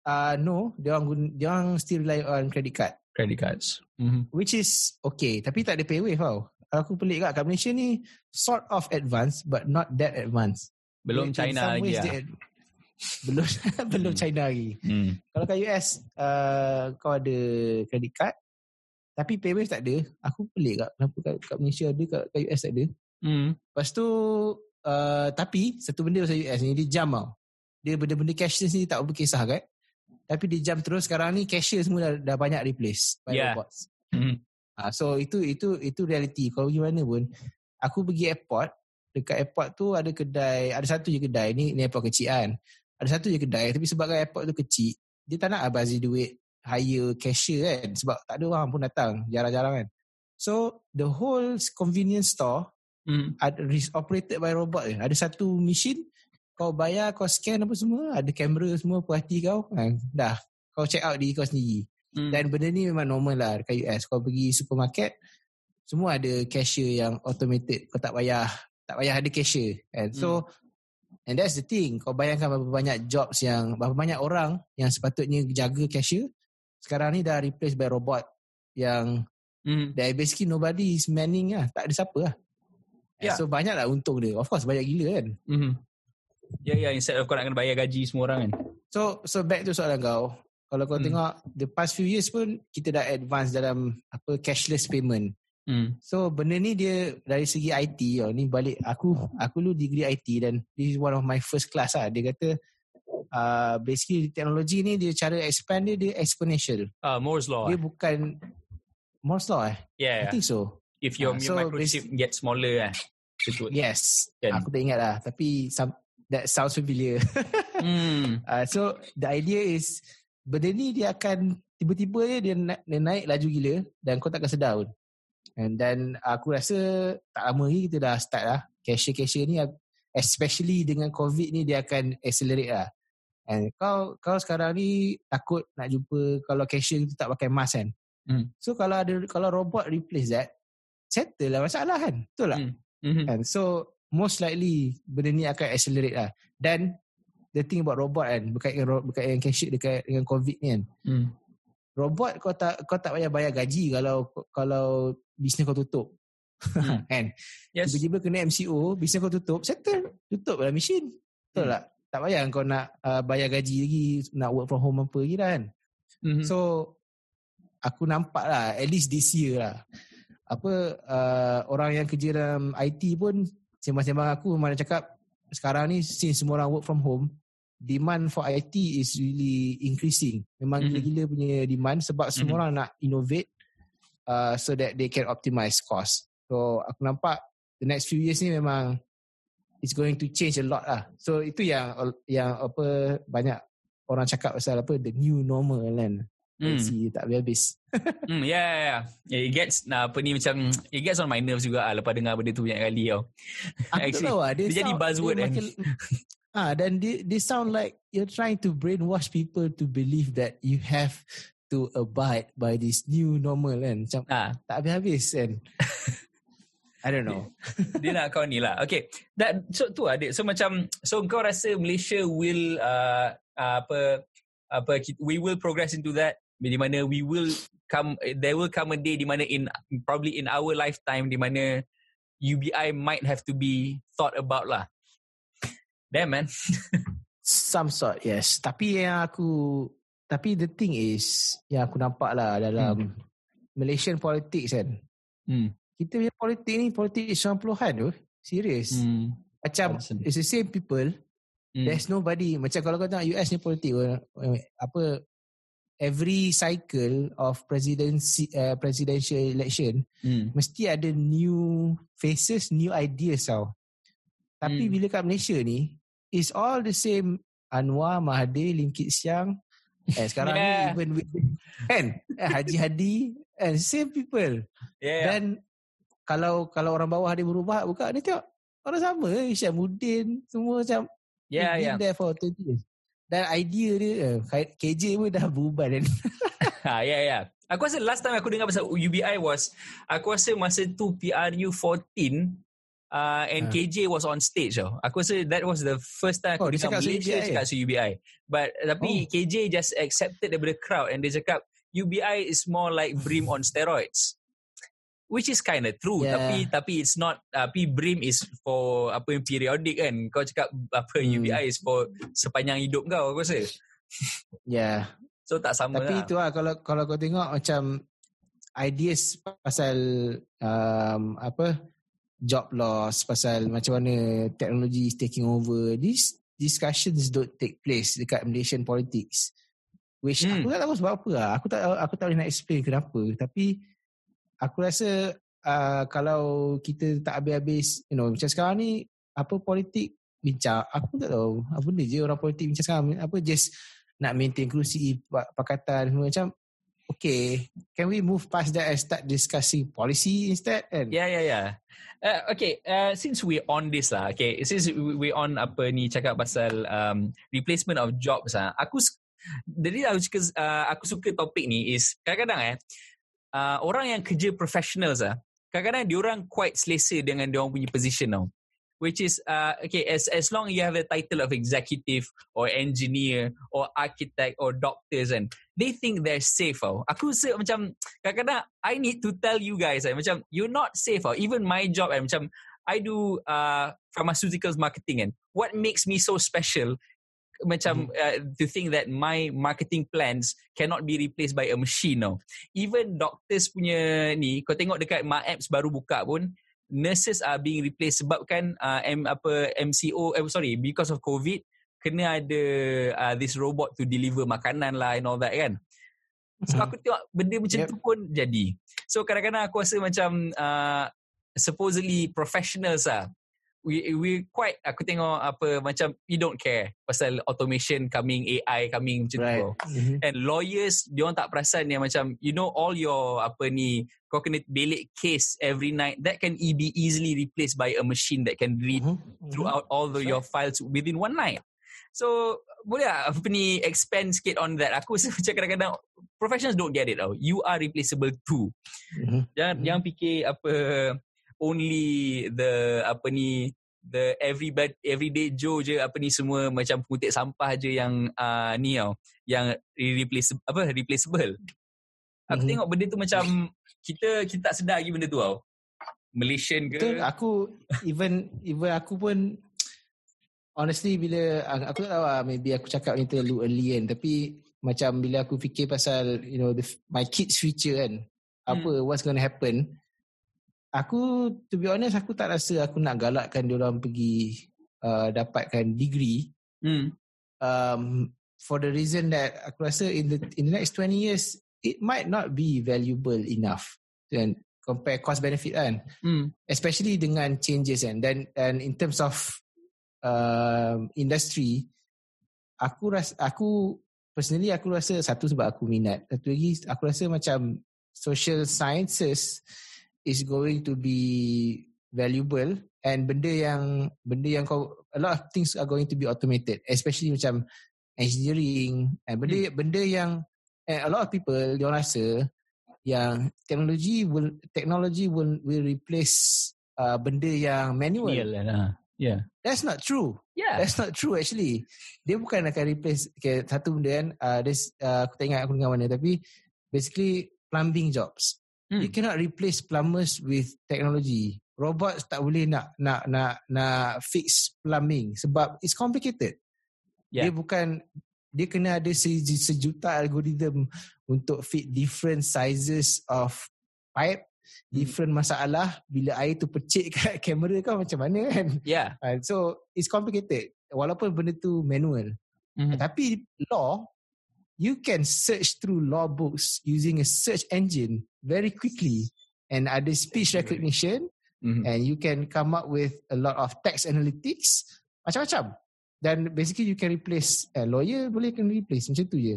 Uh, no, dia orang guna, dia orang still rely on credit card.
Credit cards. Mm-hmm.
Which is okay. Tapi tak ada paywave tau. Aku pelik kat kat Malaysia ni sort of advanced but not that advanced.
Belum
In
China lagi lah.
ad- belum [laughs] belum
Hmm.
China lagi.
Hmm.
Kalau kat US uh, kau ada credit card tapi paywave tak ada. Aku pelik kat kenapa kat, kat Malaysia ada kat, kat US tak ada.
Hmm.
Lepas tu uh, tapi satu benda pasal US ni dia jam tau. Dia benda-benda cashless ni tak berkisah kan. Tapi dia jam terus sekarang ni cashier semua dah, dah banyak replace by
Yeah.
robots.
Hmm.
Ah, so itu itu itu reality. Kalau pergi mana pun, aku pergi airport, dekat airport tu ada kedai, ada satu je kedai ni, ni airport kecil kan. Ada satu je kedai tapi sebabkan airport tu kecil, dia tak nak abazir duit hire cashier kan sebab tak ada orang pun datang, jarang-jarang kan. So the whole convenience store ada is operated by robot je. Ada satu machine kau bayar, kau scan apa semua, ada kamera semua puas hati kau. Ha, dah, kau check out diri kau sendiri.
Hmm.
Dan benda ni memang normal lah dekat US. Kau pergi supermarket, semua ada cashier yang automated. Kau tak payah tak payah ada cashier. And so, and that's the thing. Kau bayangkan berapa banyak jobs yang, berapa banyak orang yang sepatutnya jaga cashier, sekarang ni dah replaced by robot yang
Hmm.
that basically nobody is manning lah. Tak ada siapa lah.
Ya.
So banyak lah untung dia. Of course banyak gila kan.
Hmm. Ya, ya. Instead of kau nak kena bayar gaji semua orang kan.
So so back to soalan kau. Kalau kau
Hmm.
tengok the past few years pun kita dah advance dalam apa cashless payment.
Hmm.
So benda ni dia dari segi IT tau. Ni balik aku aku lu degree IT dan this is one of my first class lah. Dia kata uh, basically teknologi ni dia cara expand dia dia exponential.
Ah, Moore's law.
Dia
eh?
bukan Moore's law eh?
Yeah,
I
yeah.
think so.
If your, your
so
microchip get smaller. Betul.
Yes.
Kan?
Aku tak ingat lah. Tapi some, that sounds familiar. [laughs]
Hmm.
Uh, so the idea is benda ni dia akan tiba-tiba dia, dia, na- dia naik laju gila dan kau takkan sedar pun. And then aku rasa tak lama lagi kita dah start lah. Cashier-cashier ni especially dengan COVID ni dia akan accelerate lah. And kau kau sekarang ni takut nak jumpa kalau cashier tu tak pakai mask kan.
Hmm.
So kalau ada kalau robot replace that settle lah masalah kan. Betul tak?
Hmm. Mhm.
And so most likely benda ni akan accelerate lah. Dan the thing about robot kan berkait dengan berkait dengan cashier dekat dengan covid ni kan.
Hmm.
Robot kau tak kau tak payah bayar gaji kalau kalau bisnes kau tutup.
Hmm. [laughs]
kan?
Yes.
Tiba-tiba kena MCO, bisnes kau tutup, settle. Tutup lah mesin. Betul
Hmm.
tak? Tak payah kau nak uh, bayar gaji lagi, nak work from home apa lagi kan.
Mhm.
So aku nampak lah at least this year lah. Apa uh, orang yang kerja dalam IT pun sembang-sembang aku mana cakap sekarang ni since semua orang work from home demand for IT is really increasing. Memang
Mhm.
gila-gila punya demand sebab semua
Mhm.
orang nak innovate uh, so that they can optimize cost. So aku nampak the next few years ni memang it's going to change a lot lah. So itu yang yang apa banyak orang cakap pasal apa the new normal kan.
Hmm.
Si tak habis-habis.
Hmm, [laughs] yeah, yeah, yeah. yeah. It gets nah, apa ni macam it gets on my nerves juga lah lepas dengar benda tu banyak kali tau.
Aku
Actually,
tahu lah. Dia,
dia jadi
sound-
buzzword
dia
kan.
makin, [laughs] ah, dan dia, dia sound like you're trying to brainwash people to believe that you have to abide by this new normal kan. Macam
Ah,
tak habis-habis kan. [laughs] I don't know. [laughs]
dia nak kau ni lah. Okay. That, so tu adik. So macam so kau rasa Malaysia will uh, uh, apa apa we will progress into that di mana we will come there will come a day di mana in probably in our lifetime di mana UBI might have to be thought about lah. Damn man.
Some sort, yes. Tapi yang aku, tapi the thing is, yang aku nampak lah dalam Malaysian politics kan.
Hmm.
Kita punya politik ni, politik 90-an tu. Serius.
Hmm.
Macam, it's the same people.
Hmm.
There's nobody macam kalau kau tengok US ni politik apa every cycle of presidency uh, presidential election
Hmm.
mesti ada new faces, new ideas tau. Tapi
Hmm.
bila kat Malaysia ni it's all the same Anwar, Mahathir, Lim Kit Siang eh sekarang
Yeah.
ni even with kan eh, Haji Hadi and same people.
Yeah. yeah.
Dan kalau kalau orang bawah dia berubah buka ni tengok orang sama eh Isyamuddin semua macam
Yeah,
We've
yeah.
been there for 20 years. dan idea dia eh, KJ pun dah berubah kan. [laughs]
ha, ya, yeah, ya. Yeah. Aku rasa last time aku dengar pasal UBI was, aku rasa masa tu PRU 14, uh, and uh. KJ was on stage tau. Aku rasa that was the first time aku oh, dengar Malaysia UBI. cakap UBI. But tapi oh. KJ just accepted daripada crowd and dia cakap UBI is more like Brim on steroids which is kind of true yeah. tapi tapi it's not tapi uh, brim is for apa yang periodic kan kau cakap apa hmm. UBI is for sepanjang hidup kau aku rasa
yeah [laughs]
so tak sama
tapi
lah.
itu lah kalau kalau kau tengok macam ideas pasal um, apa job loss pasal macam mana teknologi is taking over. These discussions don't take place dekat Malaysian politics which hmm. aku tak tahu sebab apa lah. Aku tak aku tak boleh nak explain kenapa. Tapi aku rasa uh, kalau kita tak habis-habis you know macam sekarang ni apa politik bincang? Aku tak tahu. Apa benda je orang politik bincang sekarang? Apa just nak maintain kerusi pakatan semua macam okay can we move past that and start discussing policy instead
kan? Yeah yeah yeah Uh, okay, uh, since we on this lah, okay, since we on apa ni cakap pasal um, replacement of jobs ah, aku jadi aku suka uh, aku suka topik ni is kadang-kadang eh uh, orang yang kerja professionals ah kadang-kadang dia orang quite selesa dengan dia orang punya position tau which is uh, okay as as long you have the title of executive or engineer or architect or doctors and they think they're safe tau aku rasa macam kadang-kadang I need to tell you guys eh, macam you're not safe tau even my job eh, macam I do uh, pharmaceuticals marketing and what makes me so special macam mm-hmm. uh, to think that my marketing plans cannot be replaced by a machine now. Even doctors punya ni, kau tengok dekat my apps baru buka pun, nurses are being replaced sebabkan uh, M, apa MCO, eh, sorry, because of COVID, kena ada uh, this robot to deliver makanan lah and all that kan. So mm-hmm. aku tengok benda macam yep. tu pun jadi. So kadang-kadang aku rasa macam uh, supposedly professionals lah we we quite aku tengok apa macam we don't care pasal automation coming AI coming macam right. tu mm-hmm. and lawyers dia orang tak perasan yang macam you know all your apa ni kau kena belik case every night that can be easily replaced by a machine that can read mm-hmm. throughout all the, your files within one night so boleh tak apa ni expand sikit on that aku rasa [laughs] macam kadang-kadang professionals don't get it tau you are replaceable too mm-hmm. jangan mm-hmm. jangan fikir apa only the apa ni the everybody everyday Joe je apa ni semua macam pengutip sampah je yang uh, ni tau. Yang replaceable apa replaceable. Aku mm-hmm. tengok benda tu macam kita kita tak sedar lagi benda tu tau. Malaysian ke?
Betul, aku even even aku pun honestly bila aku tak tahu lah maybe aku cakap ni terlalu early kan. Tapi macam bila aku fikir pasal you know the, my kids future kan. Apa hmm. what's going to happen aku to be honest aku tak rasa aku nak galakkan dia orang pergi uh, dapatkan degree. Hmm. um, for the reason that aku rasa in the in the next 20 years it might not be valuable enough. Dan compare cost benefit kan. Hmm. especially dengan changes kan. Dan and in terms of um, industry aku rasa aku personally aku rasa satu sebab aku minat. Satu lagi aku rasa macam social sciences is going to be valuable and benda yang benda yang kau a lot of things are going to be automated especially macam engineering and benda hmm. benda yang and a lot of people dia rasa yang teknologi will technology will will replace uh, benda yang manual.
Yeah yeah.
That's not true. Yeah. That's not true actually. Dia bukan akan replace okay, satu benda kan uh, this, uh, aku tak ingat aku dengar mana tapi basically plumbing jobs Hmm. You cannot replace plumbers with technology. Robot tak boleh nak nak nak nak fix plumbing sebab it's complicated. Yeah. Dia bukan dia kena ada sejuta algorithm untuk fit different sizes of pipe, hmm. different masalah bila air tu pecik [laughs] kat kamera kau macam mana kan.
Yeah.
Uh, [laughs] so it's complicated. Walaupun benda tu manual. Mm-hmm. Tapi law you can search through law books using a search engine very quickly and ada speech recognition mm-hmm. and you can come up with a lot of text analytics macam-macam. Dan basically you can replace a lawyer boleh can replace macam tu je.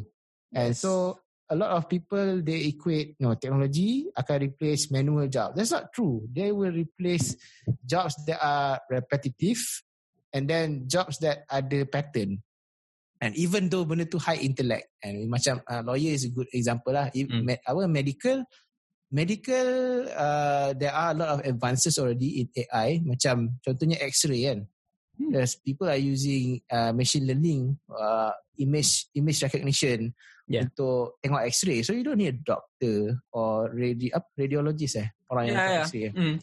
And so a lot of people they equate you know technology akan replace manual job that's not true. They will replace jobs that are repetitive and then jobs that ada pattern. And even though benda tu high intellect and macam uh, lawyer is a good example lah.
Mm.
med, our medical medical uh, there are a lot of advances already in AI macam contohnya X-ray kan.
Hmm.
There's people are using uh, machine learning uh, image image recognition
Yeah.
untuk tengok X-ray. So you don't need a doctor or radi up radiologist eh orang yang
Yeah,
tengok
yeah.
X-ray. eh.
Mm.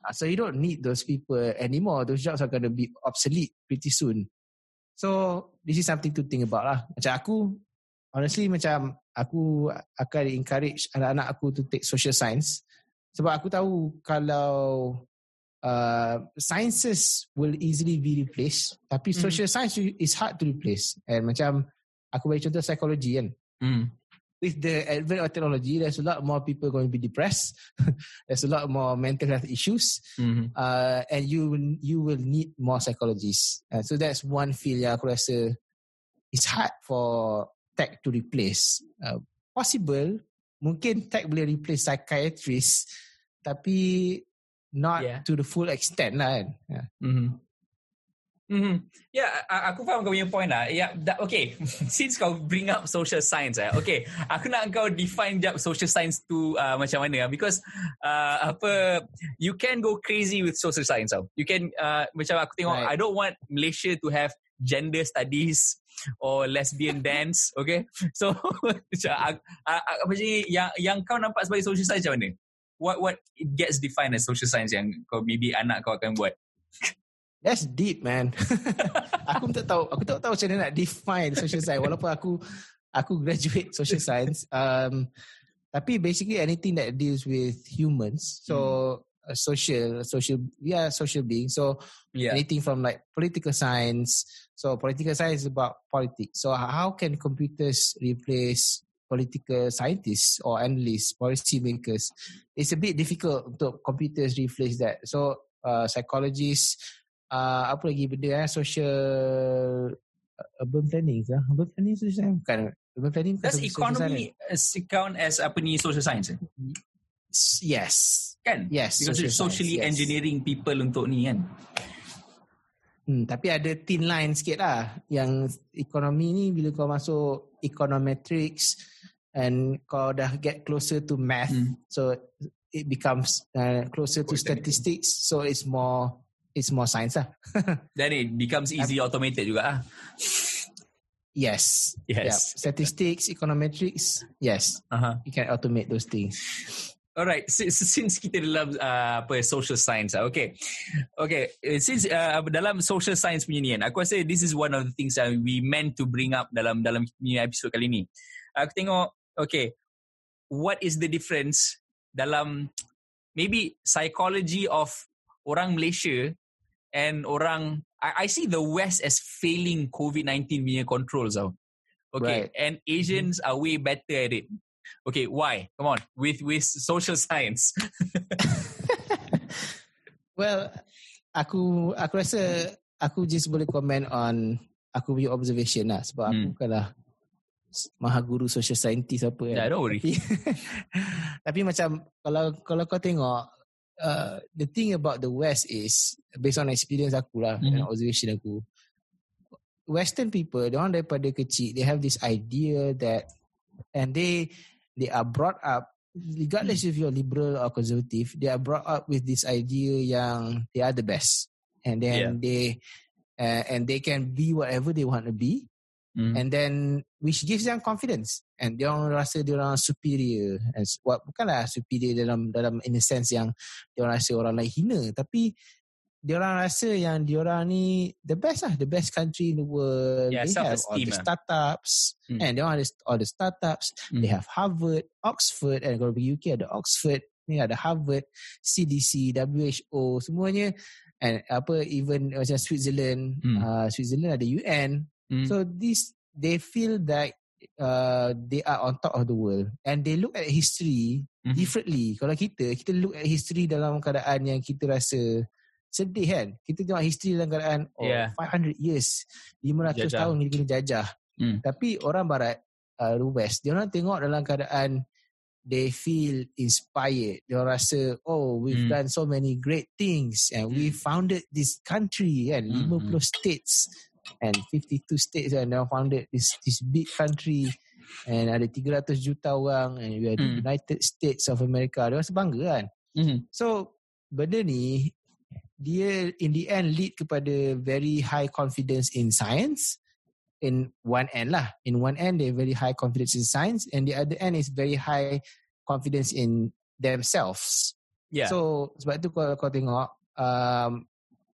Uh, So you don't need those people anymore. Those jobs are going to be obsolete pretty soon. So this is something to think about lah. Macam aku, honestly macam aku akan encourage anak-anak aku to take social science. Sebab aku tahu kalau uh, sciences will easily be replaced. Tapi
Mhm.
social science is hard to replace. And macam aku bagi contoh psikologi kan.
Mm.
with the advent of technology, there's a lot more people going to be depressed. [laughs] there's a lot more mental health issues,
Mm.
uh, and you will- you will need more psychologists. Uh, so that's one field yang aku rasa it's hard for tech to replace. Uh, possible, mungkin tech boleh replace psychiatrists, tapi not
Yeah.
to the full extent lah kan. Yeah.
Mm-hmm. Mm-hmm. Ya, yeah, aku faham kau punya point lah. Ya, yeah, okay. [laughs] Since kau bring up social science, eh, okay. Aku nak kau define jap social science tu uh, macam mana. Because uh, apa, you can go crazy with social science. Tau. You can, uh, macam aku tengok,
Right.
I don't want Malaysia to have gender studies or lesbian dance, okay? [laughs] So, [laughs] macam, yang, yang kau nampak sebagai social science macam mana? What what it gets defined as social science yang kau maybe anak kau akan buat?
That's deep man. [laughs] aku tak tahu aku tak tahu macam mana nak define social science walaupun aku aku graduate social science um tapi basically anything that deals with humans so uh, social social we are social beings so
Yeah.
anything from like political science so political science is about politics so how can computers replace political scientists or analysts policy makers it's a bit difficult untuk computers replace that so uh, psychologists uh, apa lagi benda eh social uh, urban planning ke urban planning social science bukan urban planning bukan
Does
science.
economy uh, count as apa ni social science? eh?
Yes
Kan?
yes
Because
social
you're socially
science, yes.
engineering people untuk ni kan.
Hmm, tapi ada thin line sikit lah. Yang ekonomi ni bila kau masuk econometrics and kau dah get closer to math.
Hmm.
So it becomes uh, closer to
technical.
statistics. So it's more it's more science lah. [laughs]
Then it becomes easy automated juga ah.
Yes.
Yes.
Yeah. Statistics, econometrics, yes.
Uh-huh.
You can automate those things.
Alright, since, since kita dalam uh, apa social science ah, okay. Okay, eh, since uh, dalam social science punya ni kan, aku rasa this is one of the things that we meant to bring up dalam dalam punya episode kali ni. Aku tengok, okay, what is the difference dalam maybe psychology of orang Malaysia and orang I, I see the West as failing COVID-19 punya controls tau. Okay,
Right.
and Asians are way better at it. Okay, why? Come on, with with social science. [laughs]
Well, aku aku rasa aku just boleh comment on aku punya observation lah sebab aku
Hmm.
bukanlah maha guru social scientist apa kan.
Yeah, don't worry.
Tapi, [laughs] tapi macam kalau kalau kau tengok uh, the thing about the West is based on experience aku lah
Mhm.
and observation aku. Western people, dia orang daripada kecil, they have this idea that and they they are brought up regardless if you're liberal or conservative, they are brought up with this idea yang they are the best. And then
Yeah.
they uh, and they can be whatever they want to be
Mm.
and then which gives them confidence and dia orang rasa dia orang superior and s- what bukanlah superior dalam dalam in a sense yang dia orang rasa orang lain hina tapi dia orang rasa yang dia orang ni the best lah the best country in the world
Yeah,
they have all the
lah.
startups
Mm.
and they the, all the startups they
Mm.
have Harvard Oxford and kalau pergi UK ada Oxford ni ada Harvard CDC WHO semuanya and apa even macam Switzerland
Mm.
uh, Switzerland ada UN
Mm.
So this they feel that uh, they are on top of the world and they look at history
Mhm.
differently. Kalau kita kita look at history dalam keadaan yang kita rasa sedih kan. Kita tengok history dalam keadaan oh
Yeah.
500 years, 500
Jajah.
tahun kita kena jajah.
Hmm.
Tapi orang barat uh, the west dia orang tengok dalam keadaan they feel inspired. Dia orang rasa oh we've
Hmm.
done so many great things and we
Hmm.
founded this country kan
Hmm,
50 states and 52 states and they founded this this big country and ada 300 juta orang and we are the
Hmm.
United States of America. Dia rasa bangga kan.
Mhm.
So benda ni dia in the end lead kepada very high confidence in science in one end lah. In one end they very high confidence in science and the other end is very high confidence in themselves.
Yeah.
So sebab tu kalau kau tengok um,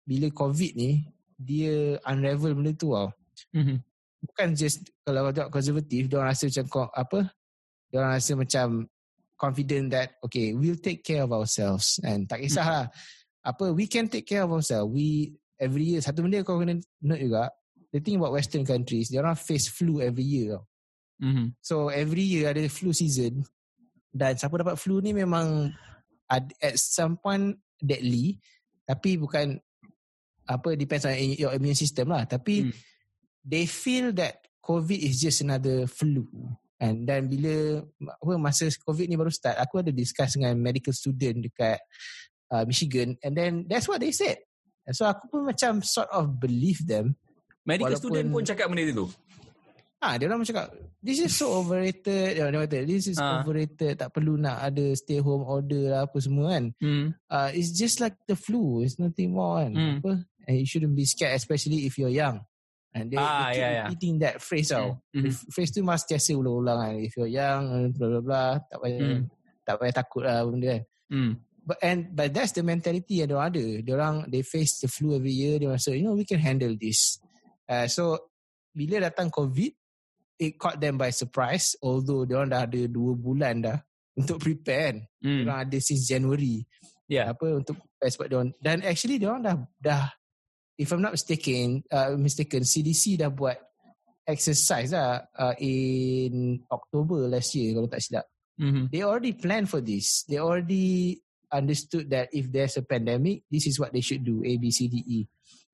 bila COVID ni dia unravel benda tu tau.
Mhm.
Bukan just kalau kau tengok konservatif dia orang rasa macam ko- apa? Dia orang rasa macam confident that okay we'll take care of ourselves and tak kisahlah apa we can take care of ourselves. We every year satu benda kau kena note juga the thing about western countries dia orang face flu every year tau.
Mhm.
So every year ada flu season dan siapa dapat flu ni memang at some point deadly tapi bukan apa depends on your immune system lah tapi
Hmm.
they feel that covid is just another flu and dan bila apa masa covid ni baru start aku ada discuss dengan medical student dekat uh, Michigan and then that's what they said and so aku pun macam sort of believe them
Medical
Walaupun-
student pun cakap benda tu.
Ah, dia orang cakap this is so overrated. Dia orang kata this is
Ah.
overrated. Tak perlu nak ada stay home order lah apa semua kan.
Hmm.
Uh, it's just like the flu. It's nothing more kan.
Hmm.
Apa? And you shouldn't be scared especially if you're young. And they,
Ah,
they keep
yeah, yeah.
repeating that phrase tau.
Hmm.
The phrase tu mesti biasa ulang-ulang kan. If you're young, blah blah blah. Tak payah,
Hmm.
tak payah takut lah benda kan.
Hmm.
But and but that's the mentality yang diorang ada. Diorang they face the flu every year. Dia rasa you know we can handle this. Uh, so bila datang COVID, it caught them by surprise. Although diorang dah ada dua bulan dah untuk prepare kan.
Hmm.
Diorang ada since January.
Yeah.
Apa untuk prepare sebab diorang dan actually diorang dah dah if I'm not mistaken, uh, mistaken CDC dah buat exercise lah uh, in October last year kalau tak silap
Mhm.
they already planned for this. They already understood that if there's a pandemic, this is what they should do, A, B, C, D, E.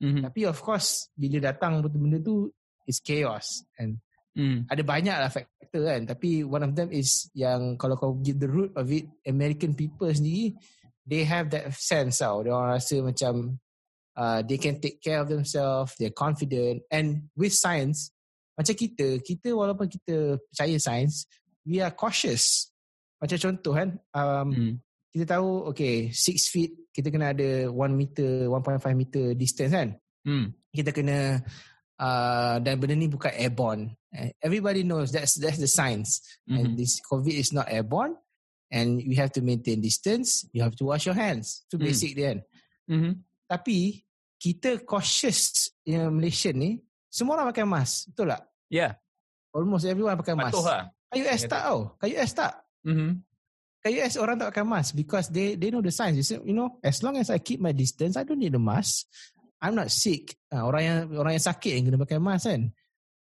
Mhm.
Tapi of course, bila datang benda tu, it's chaos. And
Hmm.
ada banyak lah factor kan. Tapi one of them is yang kalau kau give the root of it, American people sendiri, they have that sense tau. Dia orang rasa macam uh, they can take care of themselves, they're confident. And with science, macam kita, kita walaupun kita percaya science, we are cautious. Macam contoh kan, um,
Hmm.
Kita tahu okay, 6 feet, kita kena ada 1 meter, 1.5 meter distance kan.
Hmm.
Kita kena uh, dan benda ni bukan airborne. Eh, Everybody knows that's that's the science. And
Mhm.
this COVID is not airborne and we have to maintain distance, you have to wash your hands. Itu
Hmm.
basic dia kan.
Mhm.
Tapi kita cautious yang Malaysia ni, semua orang pakai mask. Betul tak?
Yeah.
Almost everyone pakai mask.
Patuh lah.
Kat US tak tau. Kat US tak.
Mhm.
Kat US orang tak pakai mask because they they know the science. You, say, you know, as long as I keep my distance, I don't need a mask. I'm not sick. Uh, orang yang orang yang sakit yang kena pakai mask kan.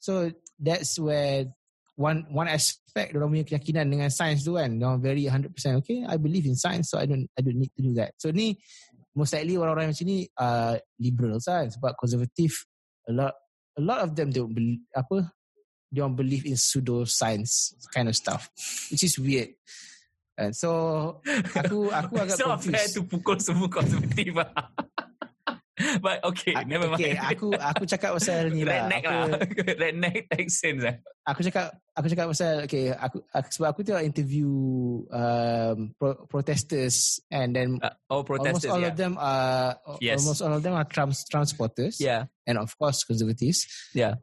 So that's where one one aspect orang punya keyakinan dengan science tu kan. Orang very 100% okay. I believe in science so I don't I don't need to do that. So ni most likely orang-orang macam ni uh, liberals kan sebab konservatif a lot a lot of them don't believe apa they don't believe in pseudoscience kind of stuff which is weird. And so aku aku [laughs] agak
It's not fair
confused.
to pukul semua konservatif lah. [laughs] But okay,
Ah,
never mind.
okay, aku aku cakap pasal ni lah.
Redneck lah. [laughs] Redneck Texans lah.
aku cakap aku cakap pasal okay aku, aku sebab aku tengok interview um, pro, protesters and then
Uh,
almost
protesters,
all
yeah.
of them are
Yes.
almost all of them are Trump Trump supporters
Yeah.
and of course conservatives.
Yeah.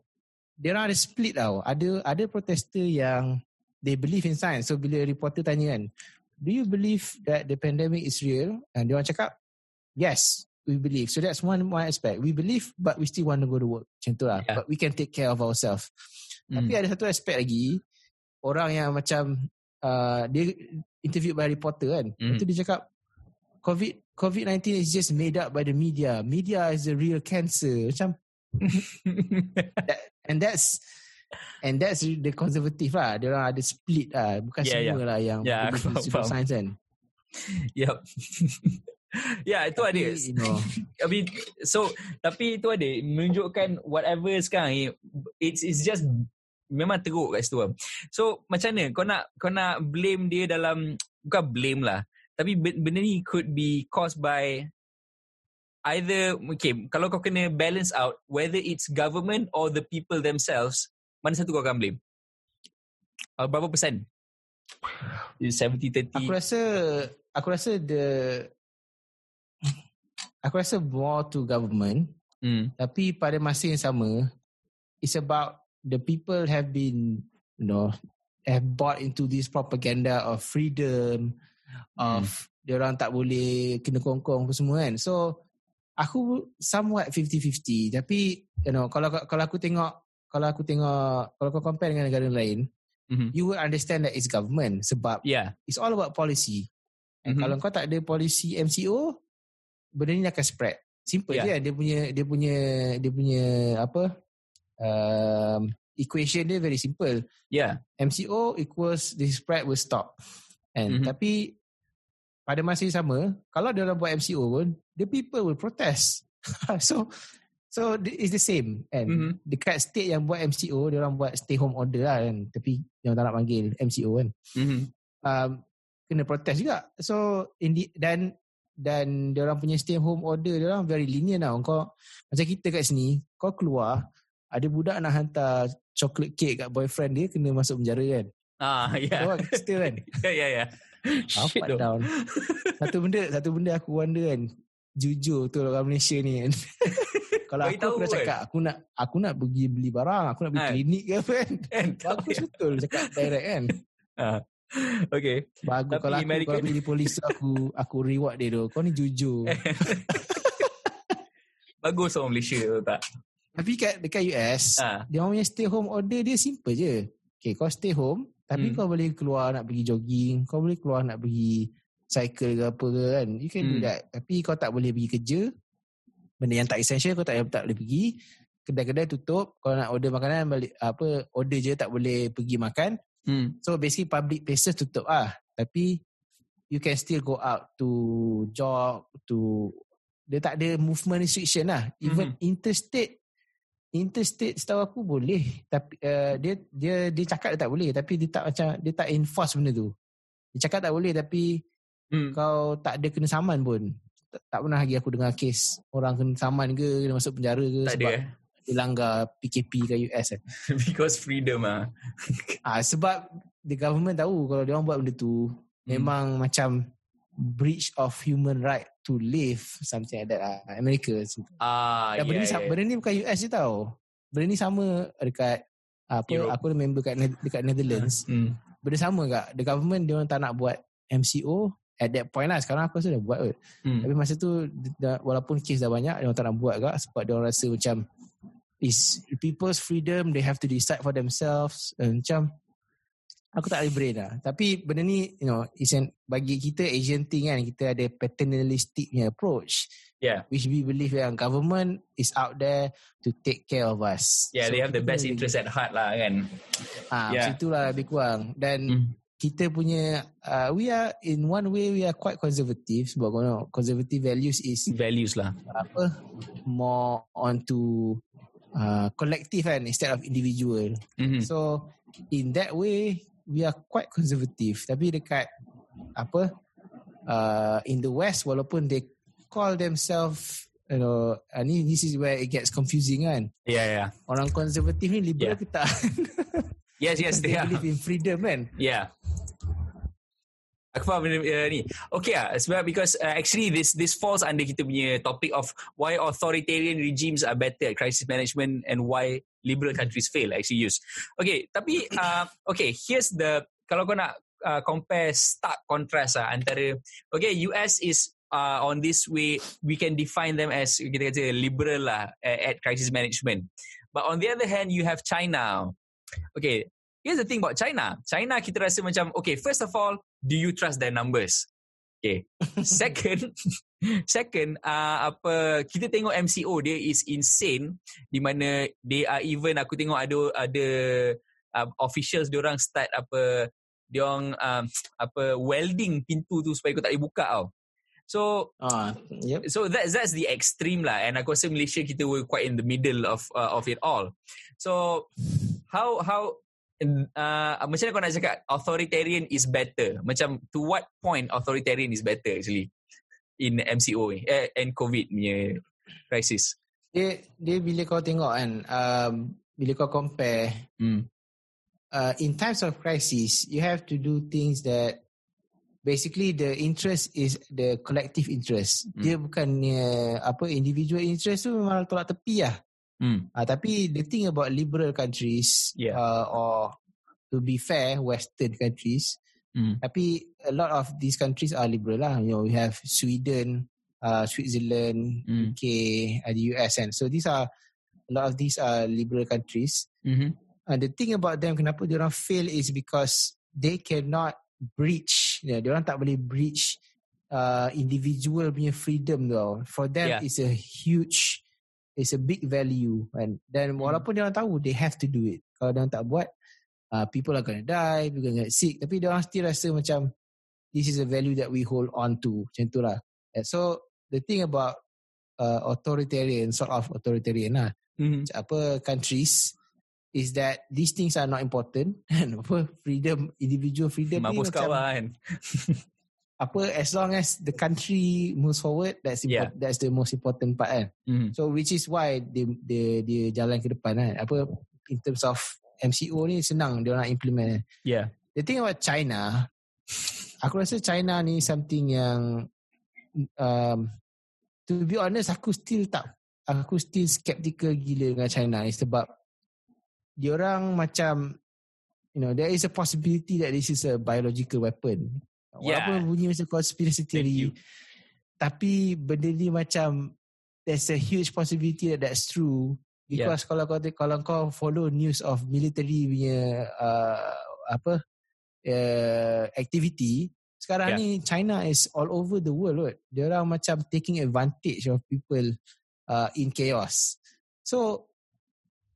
Dia orang ada split tau. Ada ada protester yang they believe in science. So bila reporter tanya kan, do you believe that the pandemic is real? And dia orang cakap, yes, we believe. So that's one one aspect. We believe but we still want to go to work. Macam tu lah.
Yeah.
But we can take care of ourselves.
Mm.
Tapi ada satu aspek lagi orang yang macam uh, dia interview by reporter kan.
Mhm.
Itu dia cakap COVID COVID-19 is just made up by the media. Media is the real cancer. Macam [laughs] and that's and that's the conservative lah. Dia orang ada split lah. Bukan
Yeah,
semua lah yang
Yeah, aku
in
faham,
pseudoscience kan.
Yep. [laughs] yeah, itu ada.
Tapi, you know, [laughs]
I mean, so tapi itu ada menunjukkan whatever sekarang it's it's just memang teruk kat situ. lah. So macam mana kau nak kau nak blame dia dalam [tsk] bukan blame lah. Tapi ben- benda ni could be caused by either okay kalau kau kena balance out whether it's government or the people themselves mana satu kau akan blame? Uh, berapa persen? 70 30
Aku rasa aku rasa the aku rasa more to government
hmm.
tapi pada masa yang sama it's about the people have been you know have bought into this propaganda of freedom of dia orang tak boleh kena kongkong apa semua kan. So aku somewhat 50-50 tapi you know kalau kalau aku tengok kalau aku tengok kalau kau compare dengan negara lain
Mhm.
you will understand that it's government sebab
yeah
it's all about policy. And
Mhm.
kalau kau tak ada policy MCO, benda ni akan spread. Simple
Yeah.
je dia punya dia punya dia punya apa um, equation dia very simple.
yeah
MCO equals the spread will stop. And
Mhm.
tapi pada masa yang sama, kalau dia orang buat MCO pun, the people will protest. [laughs] so so it's the same and
Mhm.
dekat state yang buat MCO, dia orang buat stay home order lah kan. Tapi orang tak nak panggil MCO kan
mm-hmm.
um, kena protes juga. So in the, dan dan dia orang punya stay home order dia orang very lenient tau. Kau macam kita kat sini, kau keluar ada budak nak hantar chocolate cake kat boyfriend dia kena masuk penjara kan.
ah yeah
Kau kita kan. [laughs]
yeah yeah yeah
Apa
Shit,
down. [laughs] Satu benda satu benda aku wonder kan. Jujur tu orang Malaysia ni kan. [laughs] Kalau
Bagi
aku,
tahu kan.
cakap aku nak aku nak pergi beli barang, aku nak pergi
Ah.
klinik ke apa kan. [laughs]
kan
Bagus betul cakap direct kan. [laughs]
Ah. okay
Bagus
Tapi
kalau aku
American-
kalau pergi [laughs] polis aku aku reward dia tu. Kau ni jujur.
bagus orang Malaysia tu tak
Tapi kat dekat US,
ah
dia orang punya stay home order dia simple je. Okay, kau stay home, tapi
Hmm.
kau boleh keluar nak pergi jogging, kau boleh keluar nak pergi cycle ke apa ke kan. You can do
Hmm.
that. Tapi kau tak boleh pergi kerja. Benda yang tak essential kau tak tak boleh pergi. Kedai-kedai tutup, kau nak order makanan balik apa order je tak boleh pergi makan.
hmm.
So basically public places tutup ah. Tapi you can still go out to jog to dia tak ada movement restriction lah. Even
Mhm.
interstate interstate setahu aku boleh tapi uh, dia dia dia cakap dia tak boleh tapi dia tak macam dia tak enforce benda tu. Dia cakap tak boleh tapi
Hmm.
kau tak ada kena saman pun. Tak, tak pernah lagi aku dengar kes orang kena saman ke kena masuk penjara ke
tak
sebab
eh?
dia langgar PKP kat US kan. [laughs]
because freedom ah [laughs]
Ah sebab the government tahu kalau dia orang buat benda tu
Hmm.
memang macam breach of human right to live something like that lah. America.
ah
Dan benda, ni,
yeah,
sama- benda ni bukan US je tau. Benda ni sama dekat apa
Europe.
aku ada member kat Ne- dekat Netherlands.
hmm.
Benda sama kak. The government dia orang tak nak buat MCO at that point lah. Sekarang aku rasa dah buat kot.
Hmm.
Tapi masa tu dah, walaupun kes dah banyak dia orang tak nak buat kak sebab dia orang rasa macam is people's freedom they have to decide for themselves and macam aku tak brain lah. Tapi benda ni you know is an, bagi kita Asian thing kan kita ada paternalistic punya approach
yeah
which we believe yang government is out there to take care of us.
yeah they have the best interest at heart lah kan
Ah,
Yeah.
yeah. itulah lebih kurang dan
hmm.
Kita punya uh, we are in one way we are quite conservative sebab you know, conservative values is
values lah
apa more onto uh, collective kan instead of individual.
hmm.
So in that way we are quite conservative tapi dekat apa uh, in the west walaupun they call themselves you know uh, ni this is where it gets confusing kan.
yeah yeah
Orang konservatif ni liberal
yeah.
ke tak? [laughs]
yes yes they
they
are
believe in freedom kan.
Yeah. Aku faham benda uh, ni. Okay lah, sebab because uh, actually this this falls under kita punya topic of why authoritarian regimes are better at crisis management and why liberal countries fail actually use. Okay, tapi uh, okay, here's the kalau kau nak uh, compare stark contrast lah antara okay US is uh, on this way we can define them as kita kata liberal lah uh, at crisis management. But on the other hand you have China. Okay, here's the thing about China. China kita rasa macam okay, first of all, do you trust their numbers? Okay. [laughs] Second, [laughs] second uh, apa kita tengok MCO dia is insane di mana they are even aku tengok ada ada uh, officials dia orang start apa dia orang um, apa welding pintu tu supaya kau tak boleh buka tau. So
Ah, yep.
so that's that's the extreme lah and aku rasa Malaysia kita were quite in the middle of uh, of it all so how how uh, macam mana kau nak cakap authoritarian is better macam to what point authoritarian is better actually in MCO ni eh, and COVID punya crisis.
Dia dia bila kau tengok kan um, bila kau compare
Hmm.
uh, in times of crisis you have to do things that basically the interest is the collective interest.
Hmm.
Dia bukannya apa individual interest tu memang tolak tepi lah.
Hmm.
Uh, tapi the thing about liberal countries
Yeah.
uh, or to be fair western countries
Hmm.
tapi a lot of these countries are liberal lah. You know, we have Sweden, uh, Switzerland,
Hmm.
UK, uh, the US and so these are a lot of these are liberal countries.
Mhm.
Uh, the thing about them kenapa dia orang fail is because they cannot breach. Yeah, dia orang tak boleh breach uh, individual punya freedom tau. For them
Yeah.
it's a huge it's a big value and dan
Hmm.
walaupun dia orang tahu they have to do it. Kalau dia orang tak buat uh, people are gonna die, people gonna get sick tapi dia orang still rasa macam this is a value that we hold on to. Macam tu lah. And so the thing about uh, authoritarian sort of authoritarian lah
Mhm.
apa countries is that these things are not important [laughs] and apa freedom individual freedom ni
Mampus
macam
kawan. [laughs]
apa as long as the country moves forward that's
Yeah.
important, that's the most important part kan
Mhm.
so which is why dia dia dia jalan ke depan kan apa in terms of MCO ni senang dia nak implement kan.
Yeah.
the thing about China aku rasa China ni something yang um, to be honest aku still tak aku still skeptical gila dengan China ni sebab diorang macam you know there is a possibility that this is a biological weapon
Yeah.
walaupun bunyi macam conspiracy theory tapi benda ni macam there's a huge possibility that that's true because kalau kau kalau kau follow news of military punya uh, apa uh, activity sekarang
Yeah.
ni China is all over the world right? dia orang macam taking advantage of people uh, in chaos so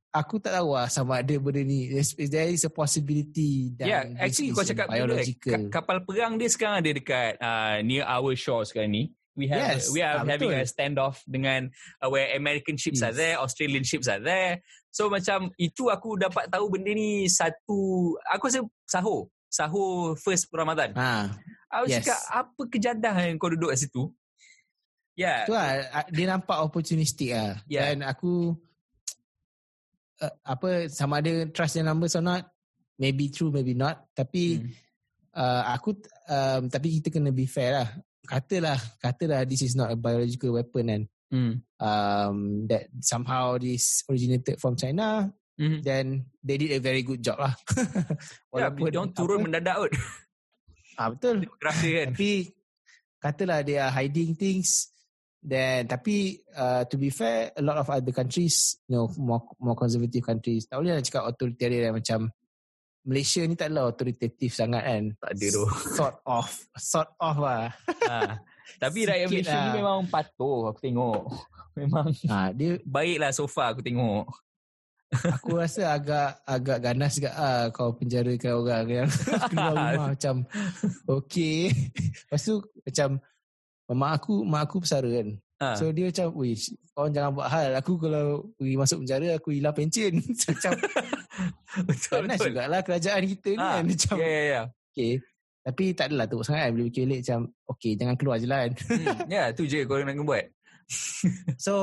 aku tak tahu lah sama ada benda ni there is a possibility that
Yeah, actually kau cakap betul
biological
Ka- kapal perang dia sekarang ada dekat uh, near our shore sekarang ni. We have
Yes,
we are
ah,
having
betul.
a standoff dengan uh, where American ships are
Yes.
there, Australian ships are there. So macam itu aku dapat tahu benda ni satu aku rasa sahur. Sahur first Ramadan.
ha
Aku
yes.
cakap apa kejadah yang kau duduk kat situ? Ya.
Tu lah, dia nampak opportunistic lah.
Yeah.
Dan aku, uh, apa, sama ada trust the numbers or not, maybe true, maybe not. Tapi,
Hmm.
uh, aku, um, tapi kita kena be fair lah. Katalah, katalah this is not a biological weapon and
Hmm.
um, that somehow this originated from China,
Hmm.
then they did a very good job lah. [laughs]
Ya, dia orang turun
apa-
mendadak kot.
ah, betul.
Kan.
Tapi katalah they are hiding things then tapi uh, to be fair a lot of other countries you know more more conservative countries tak boleh nak cakap authoritarian macam Malaysia ni taklah authoritative sangat kan
Tak ada tu.
sort of sort of lah
ha. Tapi rakyat
Sikit
Malaysia ni
lah.
memang patuh aku tengok. [laughs] Memang
ha, dia
baiklah so far aku tengok.
aku rasa agak agak ganas juga ah kau penjarakan orang yang [laughs] keluar rumah macam [laughs] okay lepas tu macam mak aku mak aku pesara kan
Ha.
So dia macam, weh, kau jangan buat hal. Aku kalau pergi masuk penjara, aku hilang pencen. [laughs] So, macam,
betul
panas
betul.
jugalah kerajaan kita ni
Ha.
kan. [laughs] Macam,
Ya ya ya.
okay. Tapi tak adalah teruk sangat kan. Bila fikir balik macam, okay, jangan keluar je lah kan.
Hmm, Ya, tu je kau nak buat. [laughs]
so,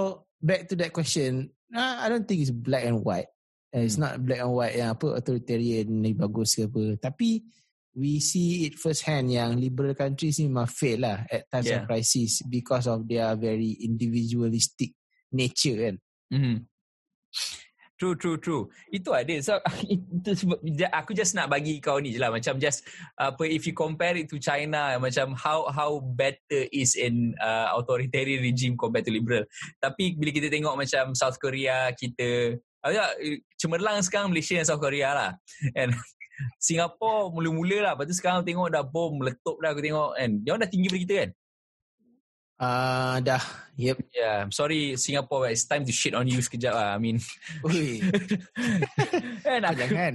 back to that question. Nah, I don't think it's black and white. Uh, It's
Hmm.
not black and white yang apa authoritarian ni bagus ke apa. Tapi, we see it first hand yang liberal countries ni memang fail lah at times
Yeah.
of crisis because of their very individualistic nature kan.
Mhm. True, true, true. Itu ada. So, [laughs] itu sebab aku just nak bagi kau ni je lah. Macam just, apa, if you compare it to China, macam how how better is in uh, authoritarian regime compared to liberal. Tapi bila kita tengok macam South Korea, kita, agak cemerlang sekarang Malaysia dan South Korea lah. And [laughs] Singapore mula-mula lah. Lepas tu sekarang tengok dah bom meletup dah aku tengok kan. Dia orang dah tinggi daripada kita kan?
Ah dah. Yep.
Yeah, I'm sorry Singapore, but it's time to shit on you sekejap lah. I mean,
Ui, [laughs]
kan
kau jangan.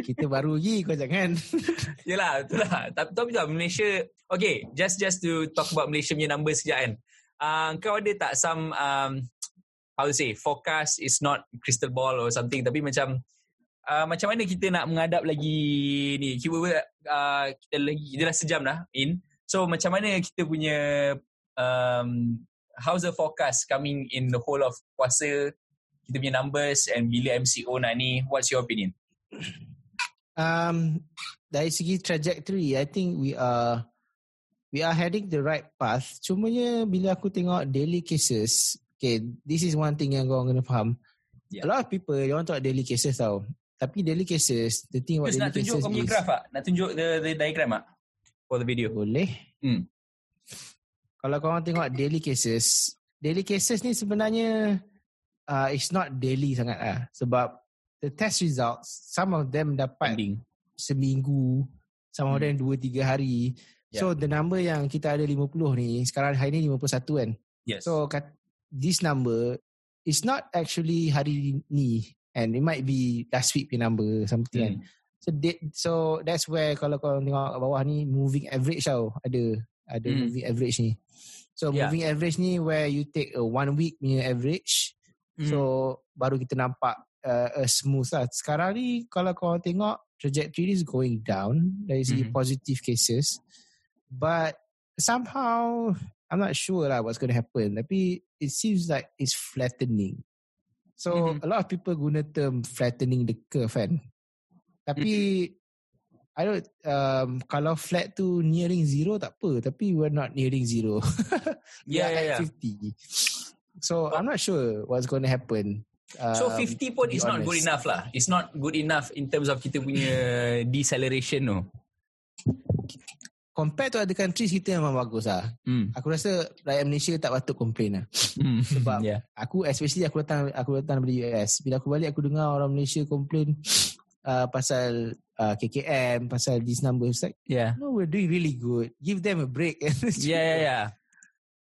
Kita baru lagi, kau jangan.
Yelah, betul lah. Tapi tapi tak Malaysia. Okay, just just to talk about Malaysia punya numbers sekejap kan. Uh, kau ada tak some um, how to say forecast is not crystal ball or something tapi macam uh, macam mana kita nak menghadap lagi ni kita uh, kita lagi dia dah sejam dah in so macam mana kita punya um, how's the forecast coming in the whole of puasa kita punya numbers and bila MCO nak ni what's your opinion
Um, dari segi trajectory, I think we are we are heading the right path. Cumanya bila aku tengok daily cases, okay, this is one thing yang korang kena faham.
Yeah.
A lot of people, they want tengok daily cases tau. Tapi daily cases, the thing about
Yus, nak
daily
tunjuk
cases
kau punya
is...
graph tak nak tunjuk the, the diagram tak for the video
Boleh.
Hmm.
Kalau korang tengok daily cases, daily cases ni sebenarnya uh, it's not daily sangat lah. Sebab the test results, some of them dapat
pending
seminggu, some of
Hmm.
them dua tiga hari. So the number yang kita ada 50 ni, sekarang hari ni 51 kan.
yes
So kat, this number is not actually hari ni and it might be last week punya number something kan.
Hmm.
So that, so that's where kalau kau tengok bawah ni moving average tau ada ada
Hmm.
moving average ni. So
Yeah.
moving average ni where you take a one week punya average
Hmm.
so baru kita nampak uh, a smooth lah. Sekarang ni kalau kau tengok trajectory is going down dari segi
Mhm.
positive cases but somehow I'm not sure lah what's going to happen tapi it seems like it's flattening. So
Mhm.
a lot of people guna term flattening the curve kan. Tapi
Mm-hmm.
I don't um, kalau flat tu nearing zero tak apa tapi we're not nearing zero. [laughs]
Yeah, yeah, yeah.
50. So I'm not sure what's going to happen.
So
Um,
50 pun
to be
is not good
honest.
enough lah. It's not good enough in terms of kita punya deceleration tu.
Compared to other countries kita memang bagus lah.
Hmm.
Aku rasa rakyat Malaysia tak patut complain lah.
Hmm.
Sebab [laughs]
yeah.
Aku especially aku datang aku datang dari US. Bila aku balik aku dengar orang Malaysia complain uh, pasal uh, KKM, pasal this number. It's like,
Yeah.
no, we're doing really good. Give them a break.
Yeah, [laughs] yeah, yeah.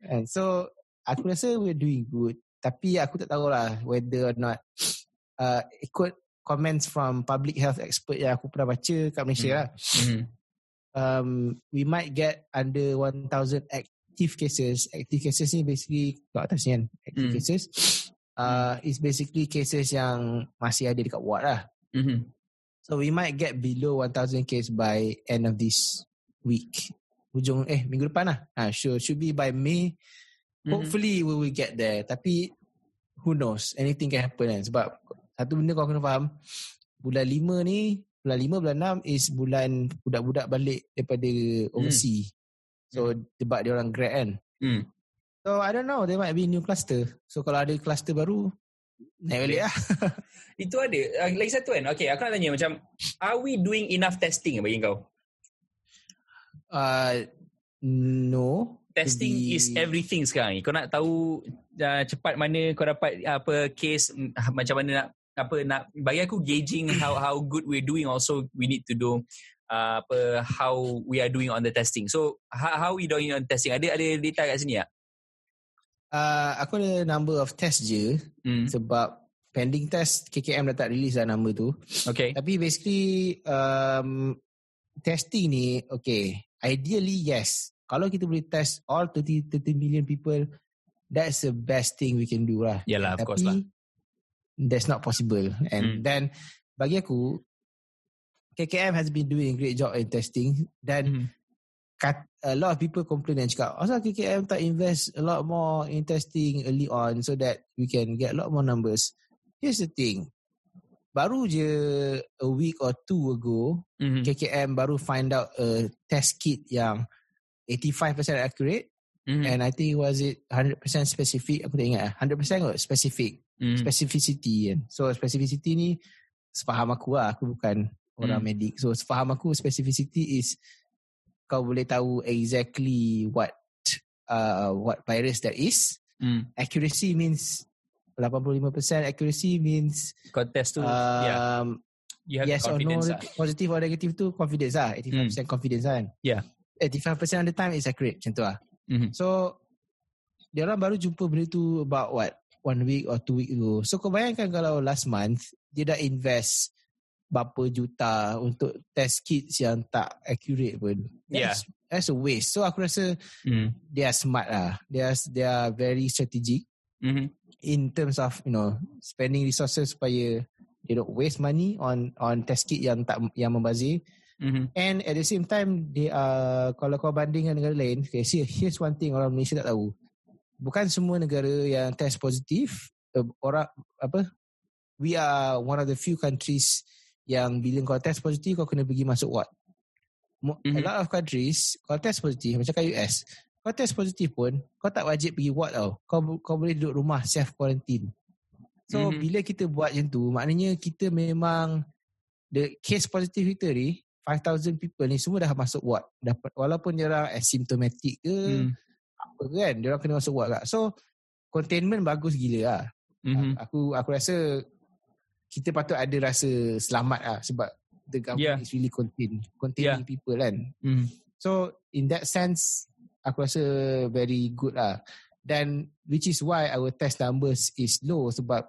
And so aku rasa we're doing good. Tapi aku tak tahulah whether or not uh, ikut comments from public health expert yang aku pernah baca kat Malaysia
Hmm.
lah.
Hmm.
Um, we might get under 1,000 active cases. Active cases ni basically kat atas ni kan. Active
Hmm.
cases. [sniffs] Uh, is basically cases yang masih ada dekat ward lah.
Hmm.
So we might get below 1,000 case by end of this week. Hujung eh minggu depan lah. Ha, sure, should be by May.
Mhm.
Hopefully we will get there. Tapi who knows? Anything can happen kan. Sebab satu benda kau kena faham. Bulan lima ni, bulan lima, bulan enam is bulan budak-budak balik daripada overseas. So debat dia orang grad kan.
Hmm.
So I don't know. There might be new cluster. So kalau ada cluster baru, naik balik lah. [laughs]
Itu ada. Uh, lagi satu kan. Okay, aku nak tanya macam, are we doing enough testing bagi kau?
Uh, no.
Testing
Di-
is everything sekarang ni. Kau nak tahu uh, cepat mana kau dapat uh, apa case mm, macam mana nak apa nak bagi aku gauging how how good we're doing also we need to do uh, apa how we are doing on the testing. So how, how we doing on testing? Ada ada data kat sini tak?
Uh, aku ada number of test je
Hmm.
sebab pending test KKM dah tak release lah number tu.
Okay.
Tapi basically um, testing ni okay. Ideally yes. Kalau kita boleh test all 30, 30 million people that's the best thing we can do lah.
Yalah, of course
Tapi
lah.
That's not possible. And
Hmm.
then bagi aku KKM has been doing a great job in testing dan kat, a lot of people complain and cakap asal KKM tak invest a lot more in testing early on so that we can get a lot more numbers. Here's the thing. Baru je a week or two ago,
Mhm.
KKM baru find out a test kit yang 85% accurate
Mhm.
and I think was it 100% specific. Aku tak ingat. eh. 100% kot specific.
Mhm.
Specificity kan. So specificity ni sepaham aku lah. Aku bukan orang
Hmm.
medik. So sepaham aku specificity is kau boleh tahu exactly what uh, what virus that is.
Hmm.
Accuracy means 85% accuracy means
Kau test tu, yeah,
um,
you have
yes or no
confidence lah.
positive or negative tu confidence lah 85% confidence lah kan
Yeah.
85% of the time is accurate macam tu lah
Mhm.
so dia orang baru jumpa benda tu about what one week or two week ago so kau bayangkan kalau last month dia dah invest berapa juta untuk test kits yang tak accurate pun
Yeah.
that's, that's a waste so aku rasa
Hmm.
they are smart lah they are, they are very strategic
Mhm.
in terms of you know spending resources supaya they don't waste money on on test kit yang tak yang membazir
Mhm.
And at the same time they are kalau kau bandingkan negara lain, okay, see, here's one thing orang Malaysia tak tahu. Bukan semua negara yang test positif uh, orang apa we are one of the few countries yang bila kau test positif kau kena pergi masuk ward. Mo- A
Mhm.
lot of countries kau test positif macam kat US kau test positif pun kau tak wajib pergi ward tau. Kau kau boleh duduk rumah self quarantine. So
Mhm.
bila kita buat macam tu maknanya kita memang the case positif kita ni 5000 people ni semua dah masuk ward. Dapat walaupun dia orang asymptomatic ke
Hmm.
Apa kan dia orang kena masuk ward kak. So containment bagus gila lah.
Mhm.
Aku aku rasa kita patut ada rasa selamat lah sebab the government
Yeah.
is really contain containing people kan.
Mhm.
So in that sense aku rasa very good lah. Dan which is why our test numbers is low sebab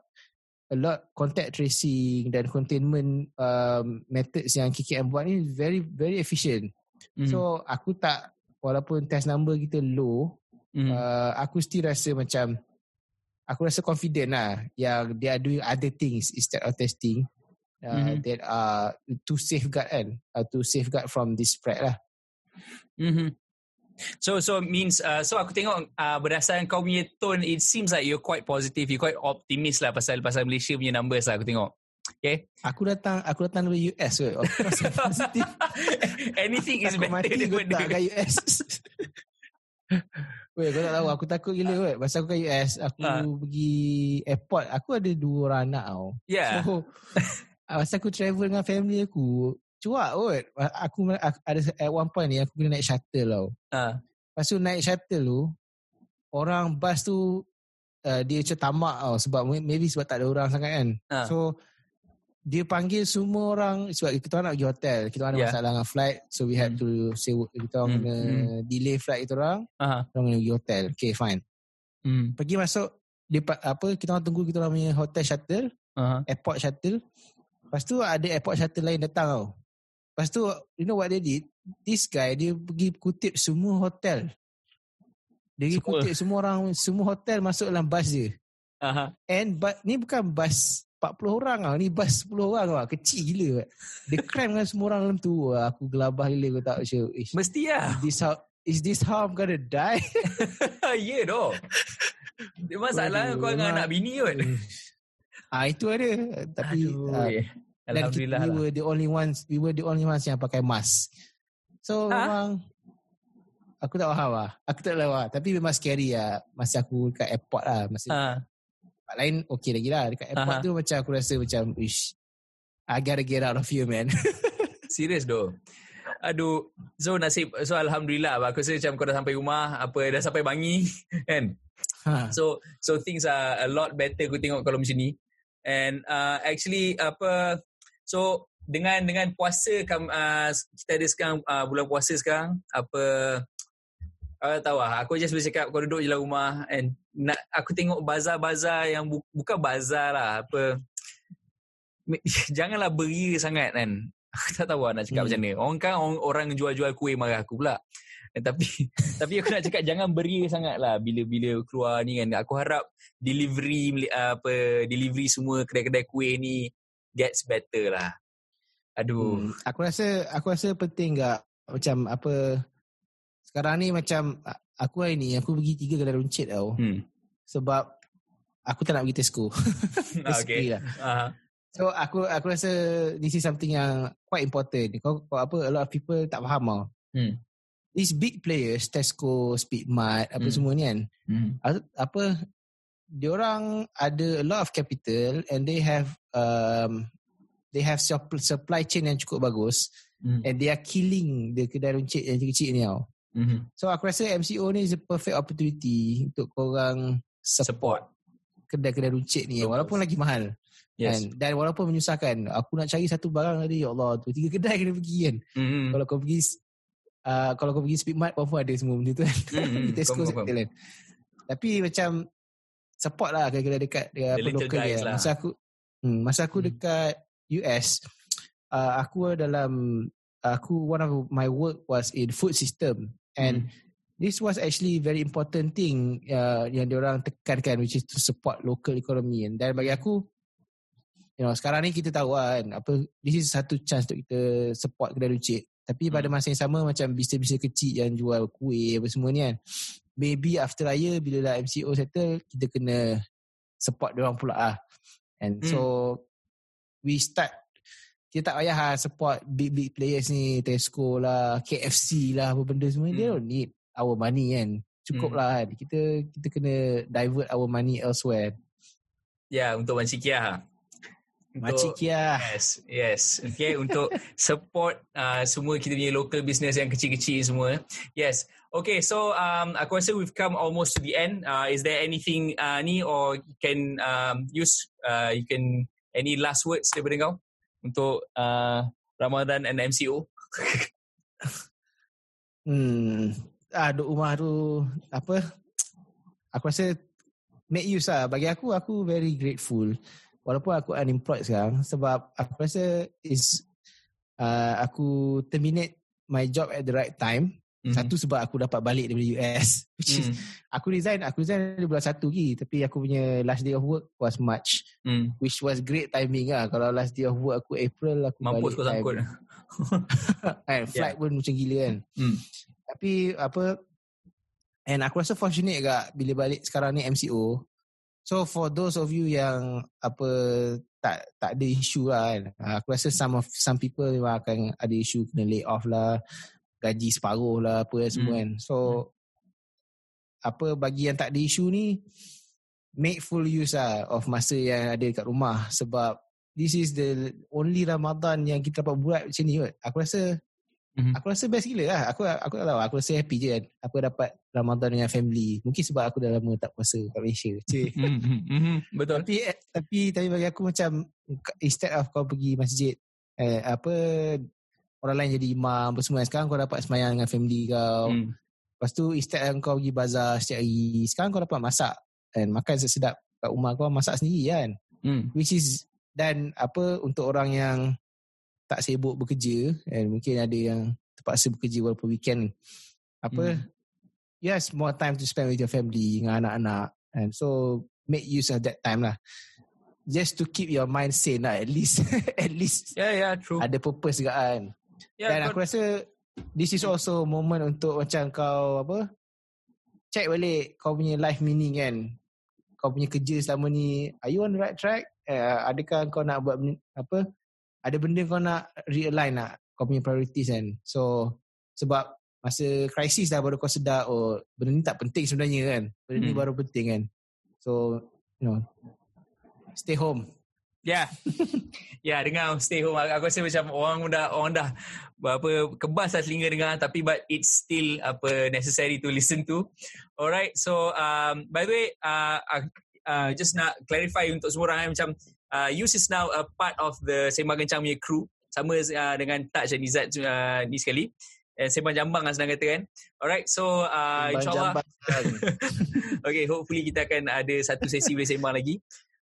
a lot contact tracing dan containment um, methods yang KKM buat ni very very efficient.
Mhm.
So aku tak walaupun test number kita low,
Mhm.
uh, aku still rasa macam aku rasa confident lah yang they are doing other things instead of testing uh,
Mhm.
that are to safeguard kan, uh, to safeguard from this spread lah.
Mhm. So so means uh, so aku tengok uh, berdasarkan kau punya tone it seems like you're quite positive you quite optimist lah pasal pasal Malaysia punya numbers lah aku tengok. Okay.
Aku datang aku datang dari US. Of course positive. [laughs]
Anything is
Takut
better
mati
daripada
letak kat US. [laughs] Weh, kau tak tahu aku takut gila kot. Masa aku kat US, aku
Ha.
pergi airport, aku ada dua orang anak tau.
Yeah.
So, ah, [laughs] masa aku travel dengan family aku, cuak kot. Aku, aku ada at one point ni aku kena naik shuttle tau.
Uh,
Lepas tu naik shuttle tu, orang bus tu uh, dia macam tamak tau sebab maybe sebab tak ada orang sangat kan.
Ah.
So dia panggil semua orang sebab kita nak pergi hotel. Kita ada
Yeah.
masalah dengan flight so we had
Hmm.
to say kita orang kena
hmm.
delay flight kita orang.
uh,
Kita orang kena pergi hotel. Okay fine.
mm,
Pergi masuk dia pa- apa kita orang tunggu kita orang punya hotel shuttle,
uh,
airport shuttle. Lepas tu ada airport shuttle lain datang tau. Lepas tu you know what they did? This guy dia pergi kutip semua hotel. Dia pergi kutip semua orang semua hotel masuk dalam bas dia.
uh,
And but ni bukan bas 40 orang tau. Ni bas 10 orang tau. Kecil gila. Bat. Dia cram dengan semua orang dalam tu. Wah, Aku gelabah gila aku tak macam ish,
mesti lah.
is this how is this how I'm gonna die? [laughs]
ya yeah, doh. Dia Masalah
Aduh,
kau dengan anak bini kot.
ah itu ada. Tapi
Aduh,
ah,
eh.
dan kita,
Alhamdulillah
we
lah.
were the only ones we were the only ones yang pakai mask. So
Ha?
memang aku tak faham lah. Aku tak tahu lah. Tapi memang scary lah. Masa aku dekat airport lah. Masa
Uh,
tempat lain okey lagi lah. Dekat airport
Aha.
tu macam aku rasa macam ish, I gotta get out of here man. [laughs]
serius doh. Aduh, so nasib so alhamdulillah aku rasa macam kau dah sampai rumah, apa dah sampai Bangi [laughs] kan.
ha.
So so things are a lot better aku tengok kalau macam ni. And uh, actually apa so dengan dengan puasa kam, uh, kita ada sekarang uh, bulan puasa sekarang apa uh, tahu lah aku just boleh cakap kau duduk je dalam rumah and nak aku tengok bazar-bazar yang bu, bukan bazar lah apa [laughs] janganlah beria sangat kan aku tak tahu lah nak cakap
Hmm.
macam mana orang kan orang, orang jual-jual kuih marah aku pula Eh, tapi [laughs] tapi aku nak cakap jangan beria sangat lah bila-bila keluar ni kan. Aku harap delivery uh, apa delivery semua kedai-kedai kuih ni gets better lah. Aduh.
Hmm, aku rasa aku rasa penting tak macam apa sekarang ni macam a- aku hari ni aku pergi tiga kedai runcit tau
Hmm.
sebab aku tak nak pergi Tesco. [laughs]
Ah,
Basically
okay.
lah.
Uh,
So aku aku rasa this is something yang quite important. Kau, kau apa a lot of people tak faham tau.
Hmm.
These big players Tesco, Speedmart, apa
Hmm.
semua ni kan.
hmm.
apa diorang ada a lot of capital and they have um they have supp- supply chain yang cukup bagus
Hmm.
and they are killing the kedai runcit yang kecil-kecil ni tau.
Hmm.
So aku rasa MCO ni is a perfect opportunity untuk korang support, kedai-kedai runcit ni
Bagus.
walaupun lagi mahal.
Yes.
Kan? Dan walaupun menyusahkan. Aku nak cari satu barang tadi ya Allah tu tiga [laughs] kedai kena pergi kan.
Hmm.
Kalau kau pergi uh, kalau kau pergi Speedmart pun ada semua benda tu kan.
Hmm, hmm.
Di Tesco settle kan. Tapi macam support lah kedai-kedai dekat dia
The
apa local dia.
lah.
Masa aku hmm, masa aku
Hmm.
dekat US uh, aku dalam aku one of my work was in food system and
Hmm.
this was actually very important thing uh, yang diorang tekankan which is to support local economy dan bagi aku you know sekarang ni kita tahu kan apa this is satu chance untuk kita support kedai lucik tapi pada
Hmm.
masa yang sama macam bisnes-bisnes kecil yang jual kuih apa semua ni kan maybe after raya bila dah MCO settle kita kena support dia orang pula ah and
Hmm.
so we start kita tak payah lah support big big players ni Tesco lah KFC lah apa benda semua they
Hmm.
don't need our money kan cukup
Hmm.
lah kan kita kita kena divert our money elsewhere
Ya, untuk Wan Sikia. ha. Untuk-
Makcik Kia
Yes, yes. Okay, untuk [laughs] support uh, semua kita punya local business yang kecil-kecil semua. Yes. Okay, so um, aku rasa we've come almost to the end. Uh, is there anything uh, ni or you can um, use, uh, you can, any last words daripada kau untuk uh, Ramadan and MCO? [laughs]
Hmm. Ah, duduk rumah tu apa? Aku rasa make use lah. Bagi aku, aku very grateful. Walaupun aku unemployed sekarang sebab aku rasa is uh, aku terminate my job at the right time.
Mhm.
Satu sebab aku dapat balik daripada US. Which is,
Mm,
aku resign, aku resign di bulan satu lagi. Tapi aku punya last day of work was March.
mm.
Which was great timing lah. Kalau last day of work aku April, aku
Mampus
balik
kau sangkut.
time. [laughs] kan, flight pun macam gila kan.
Hmm.
Tapi apa and aku rasa fortunate agak bila balik sekarang ni MCO. So for those of you yang apa tak tak ada isu lah kan. ah, Aku rasa some of some people memang akan ada isu kena lay off lah, gaji separuh lah apa semua
Hmm.
kan. So apa bagi yang tak ada isu ni make full use lah of masa yang ada dekat rumah sebab this is the only Ramadan yang kita dapat buat macam ni kot. Aku rasa
Mhm.
Aku rasa best gila lah. Aku aku tak tahu. Aku rasa happy je kan. Aku dapat Ramadan dengan family. Mungkin sebab aku dah lama tak puasa kat Malaysia. Cik.
Mm, mm, mm, Betul.
tapi eh, tapi tapi bagi aku macam instead of kau pergi masjid eh, apa orang lain jadi imam apa semua sekarang kau dapat semayang dengan family kau.
Mm.
Lepas tu instead kau pergi bazar setiap hari, sekarang kau dapat masak dan makan sedap kat rumah kau masak sendiri kan.
Mm.
Which is dan apa untuk orang yang tak sibuk bekerja and mungkin ada yang terpaksa bekerja walaupun weekend apa
Hmm.
yes more time to spend with your family dengan anak-anak and so make use of that time lah just to keep your mind sane lah at least [laughs] at least
Yeah, yeah, true.
ada purpose juga kan
Yeah,
dan
kau-
aku rasa this is also moment untuk macam kau apa check balik kau punya life meaning kan. Kau punya kerja selama ni are you on the right track? Uh, adakah kau nak buat apa ada benda kau nak realign nak kau punya priorities kan? So sebab masa krisis dah baru kau sedar oh benda ni tak penting sebenarnya kan. Benda ni
Hmm.
baru penting kan. So you know stay home
Ya. ya, dengar stay home. Aku rasa macam orang dah orang dah apa kebas lah telinga dengar tapi but it's still apa necessary to listen to. Alright. So um by the way uh, uh, uh just nak clarify untuk semua orang eh, macam uh, Yus is now a part of the Sembang Kencang punya crew sama uh, dengan Taj dan Izzat uh, ni sekali. Eh, Sembang Jambang lah senang kata kan. Alright. So uh, insyaAllah [laughs] okay, hopefully kita akan ada satu sesi boleh sembang lagi.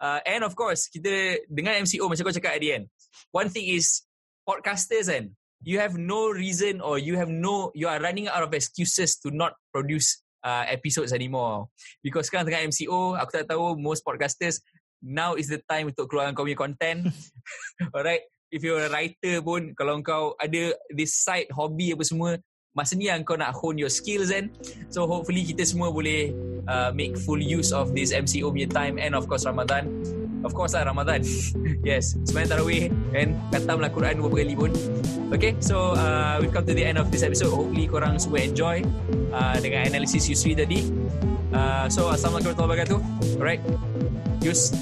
Uh, and of course, kita dengan MCO macam kau cakap at the end. One thing is, podcasters kan, you have no reason or you have no, you are running out of excuses to not produce uh, episodes anymore. Because sekarang tengah MCO, aku tak tahu most podcasters, now is the time untuk keluarkan kau punya content. [laughs] Alright. If you're a writer pun, kalau kau ada this side hobby apa semua, masa ni yang kau nak hone your skills kan. So hopefully kita semua boleh uh, make full use of this MCO punya time and of course Ramadan. Of course lah Ramadan. [laughs] yes, sembahyang tarawih and khatamlah Quran beberapa kali pun. Okay, so uh, we've come to the end of this episode. Hopefully korang semua enjoy uh, dengan analisis Yusri tadi. Uh, so Assalamualaikum warahmatullahi wabarakatuh. Alright. Yus.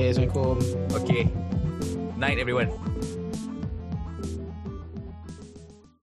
eh Assalamualaikum
Okay. Night everyone.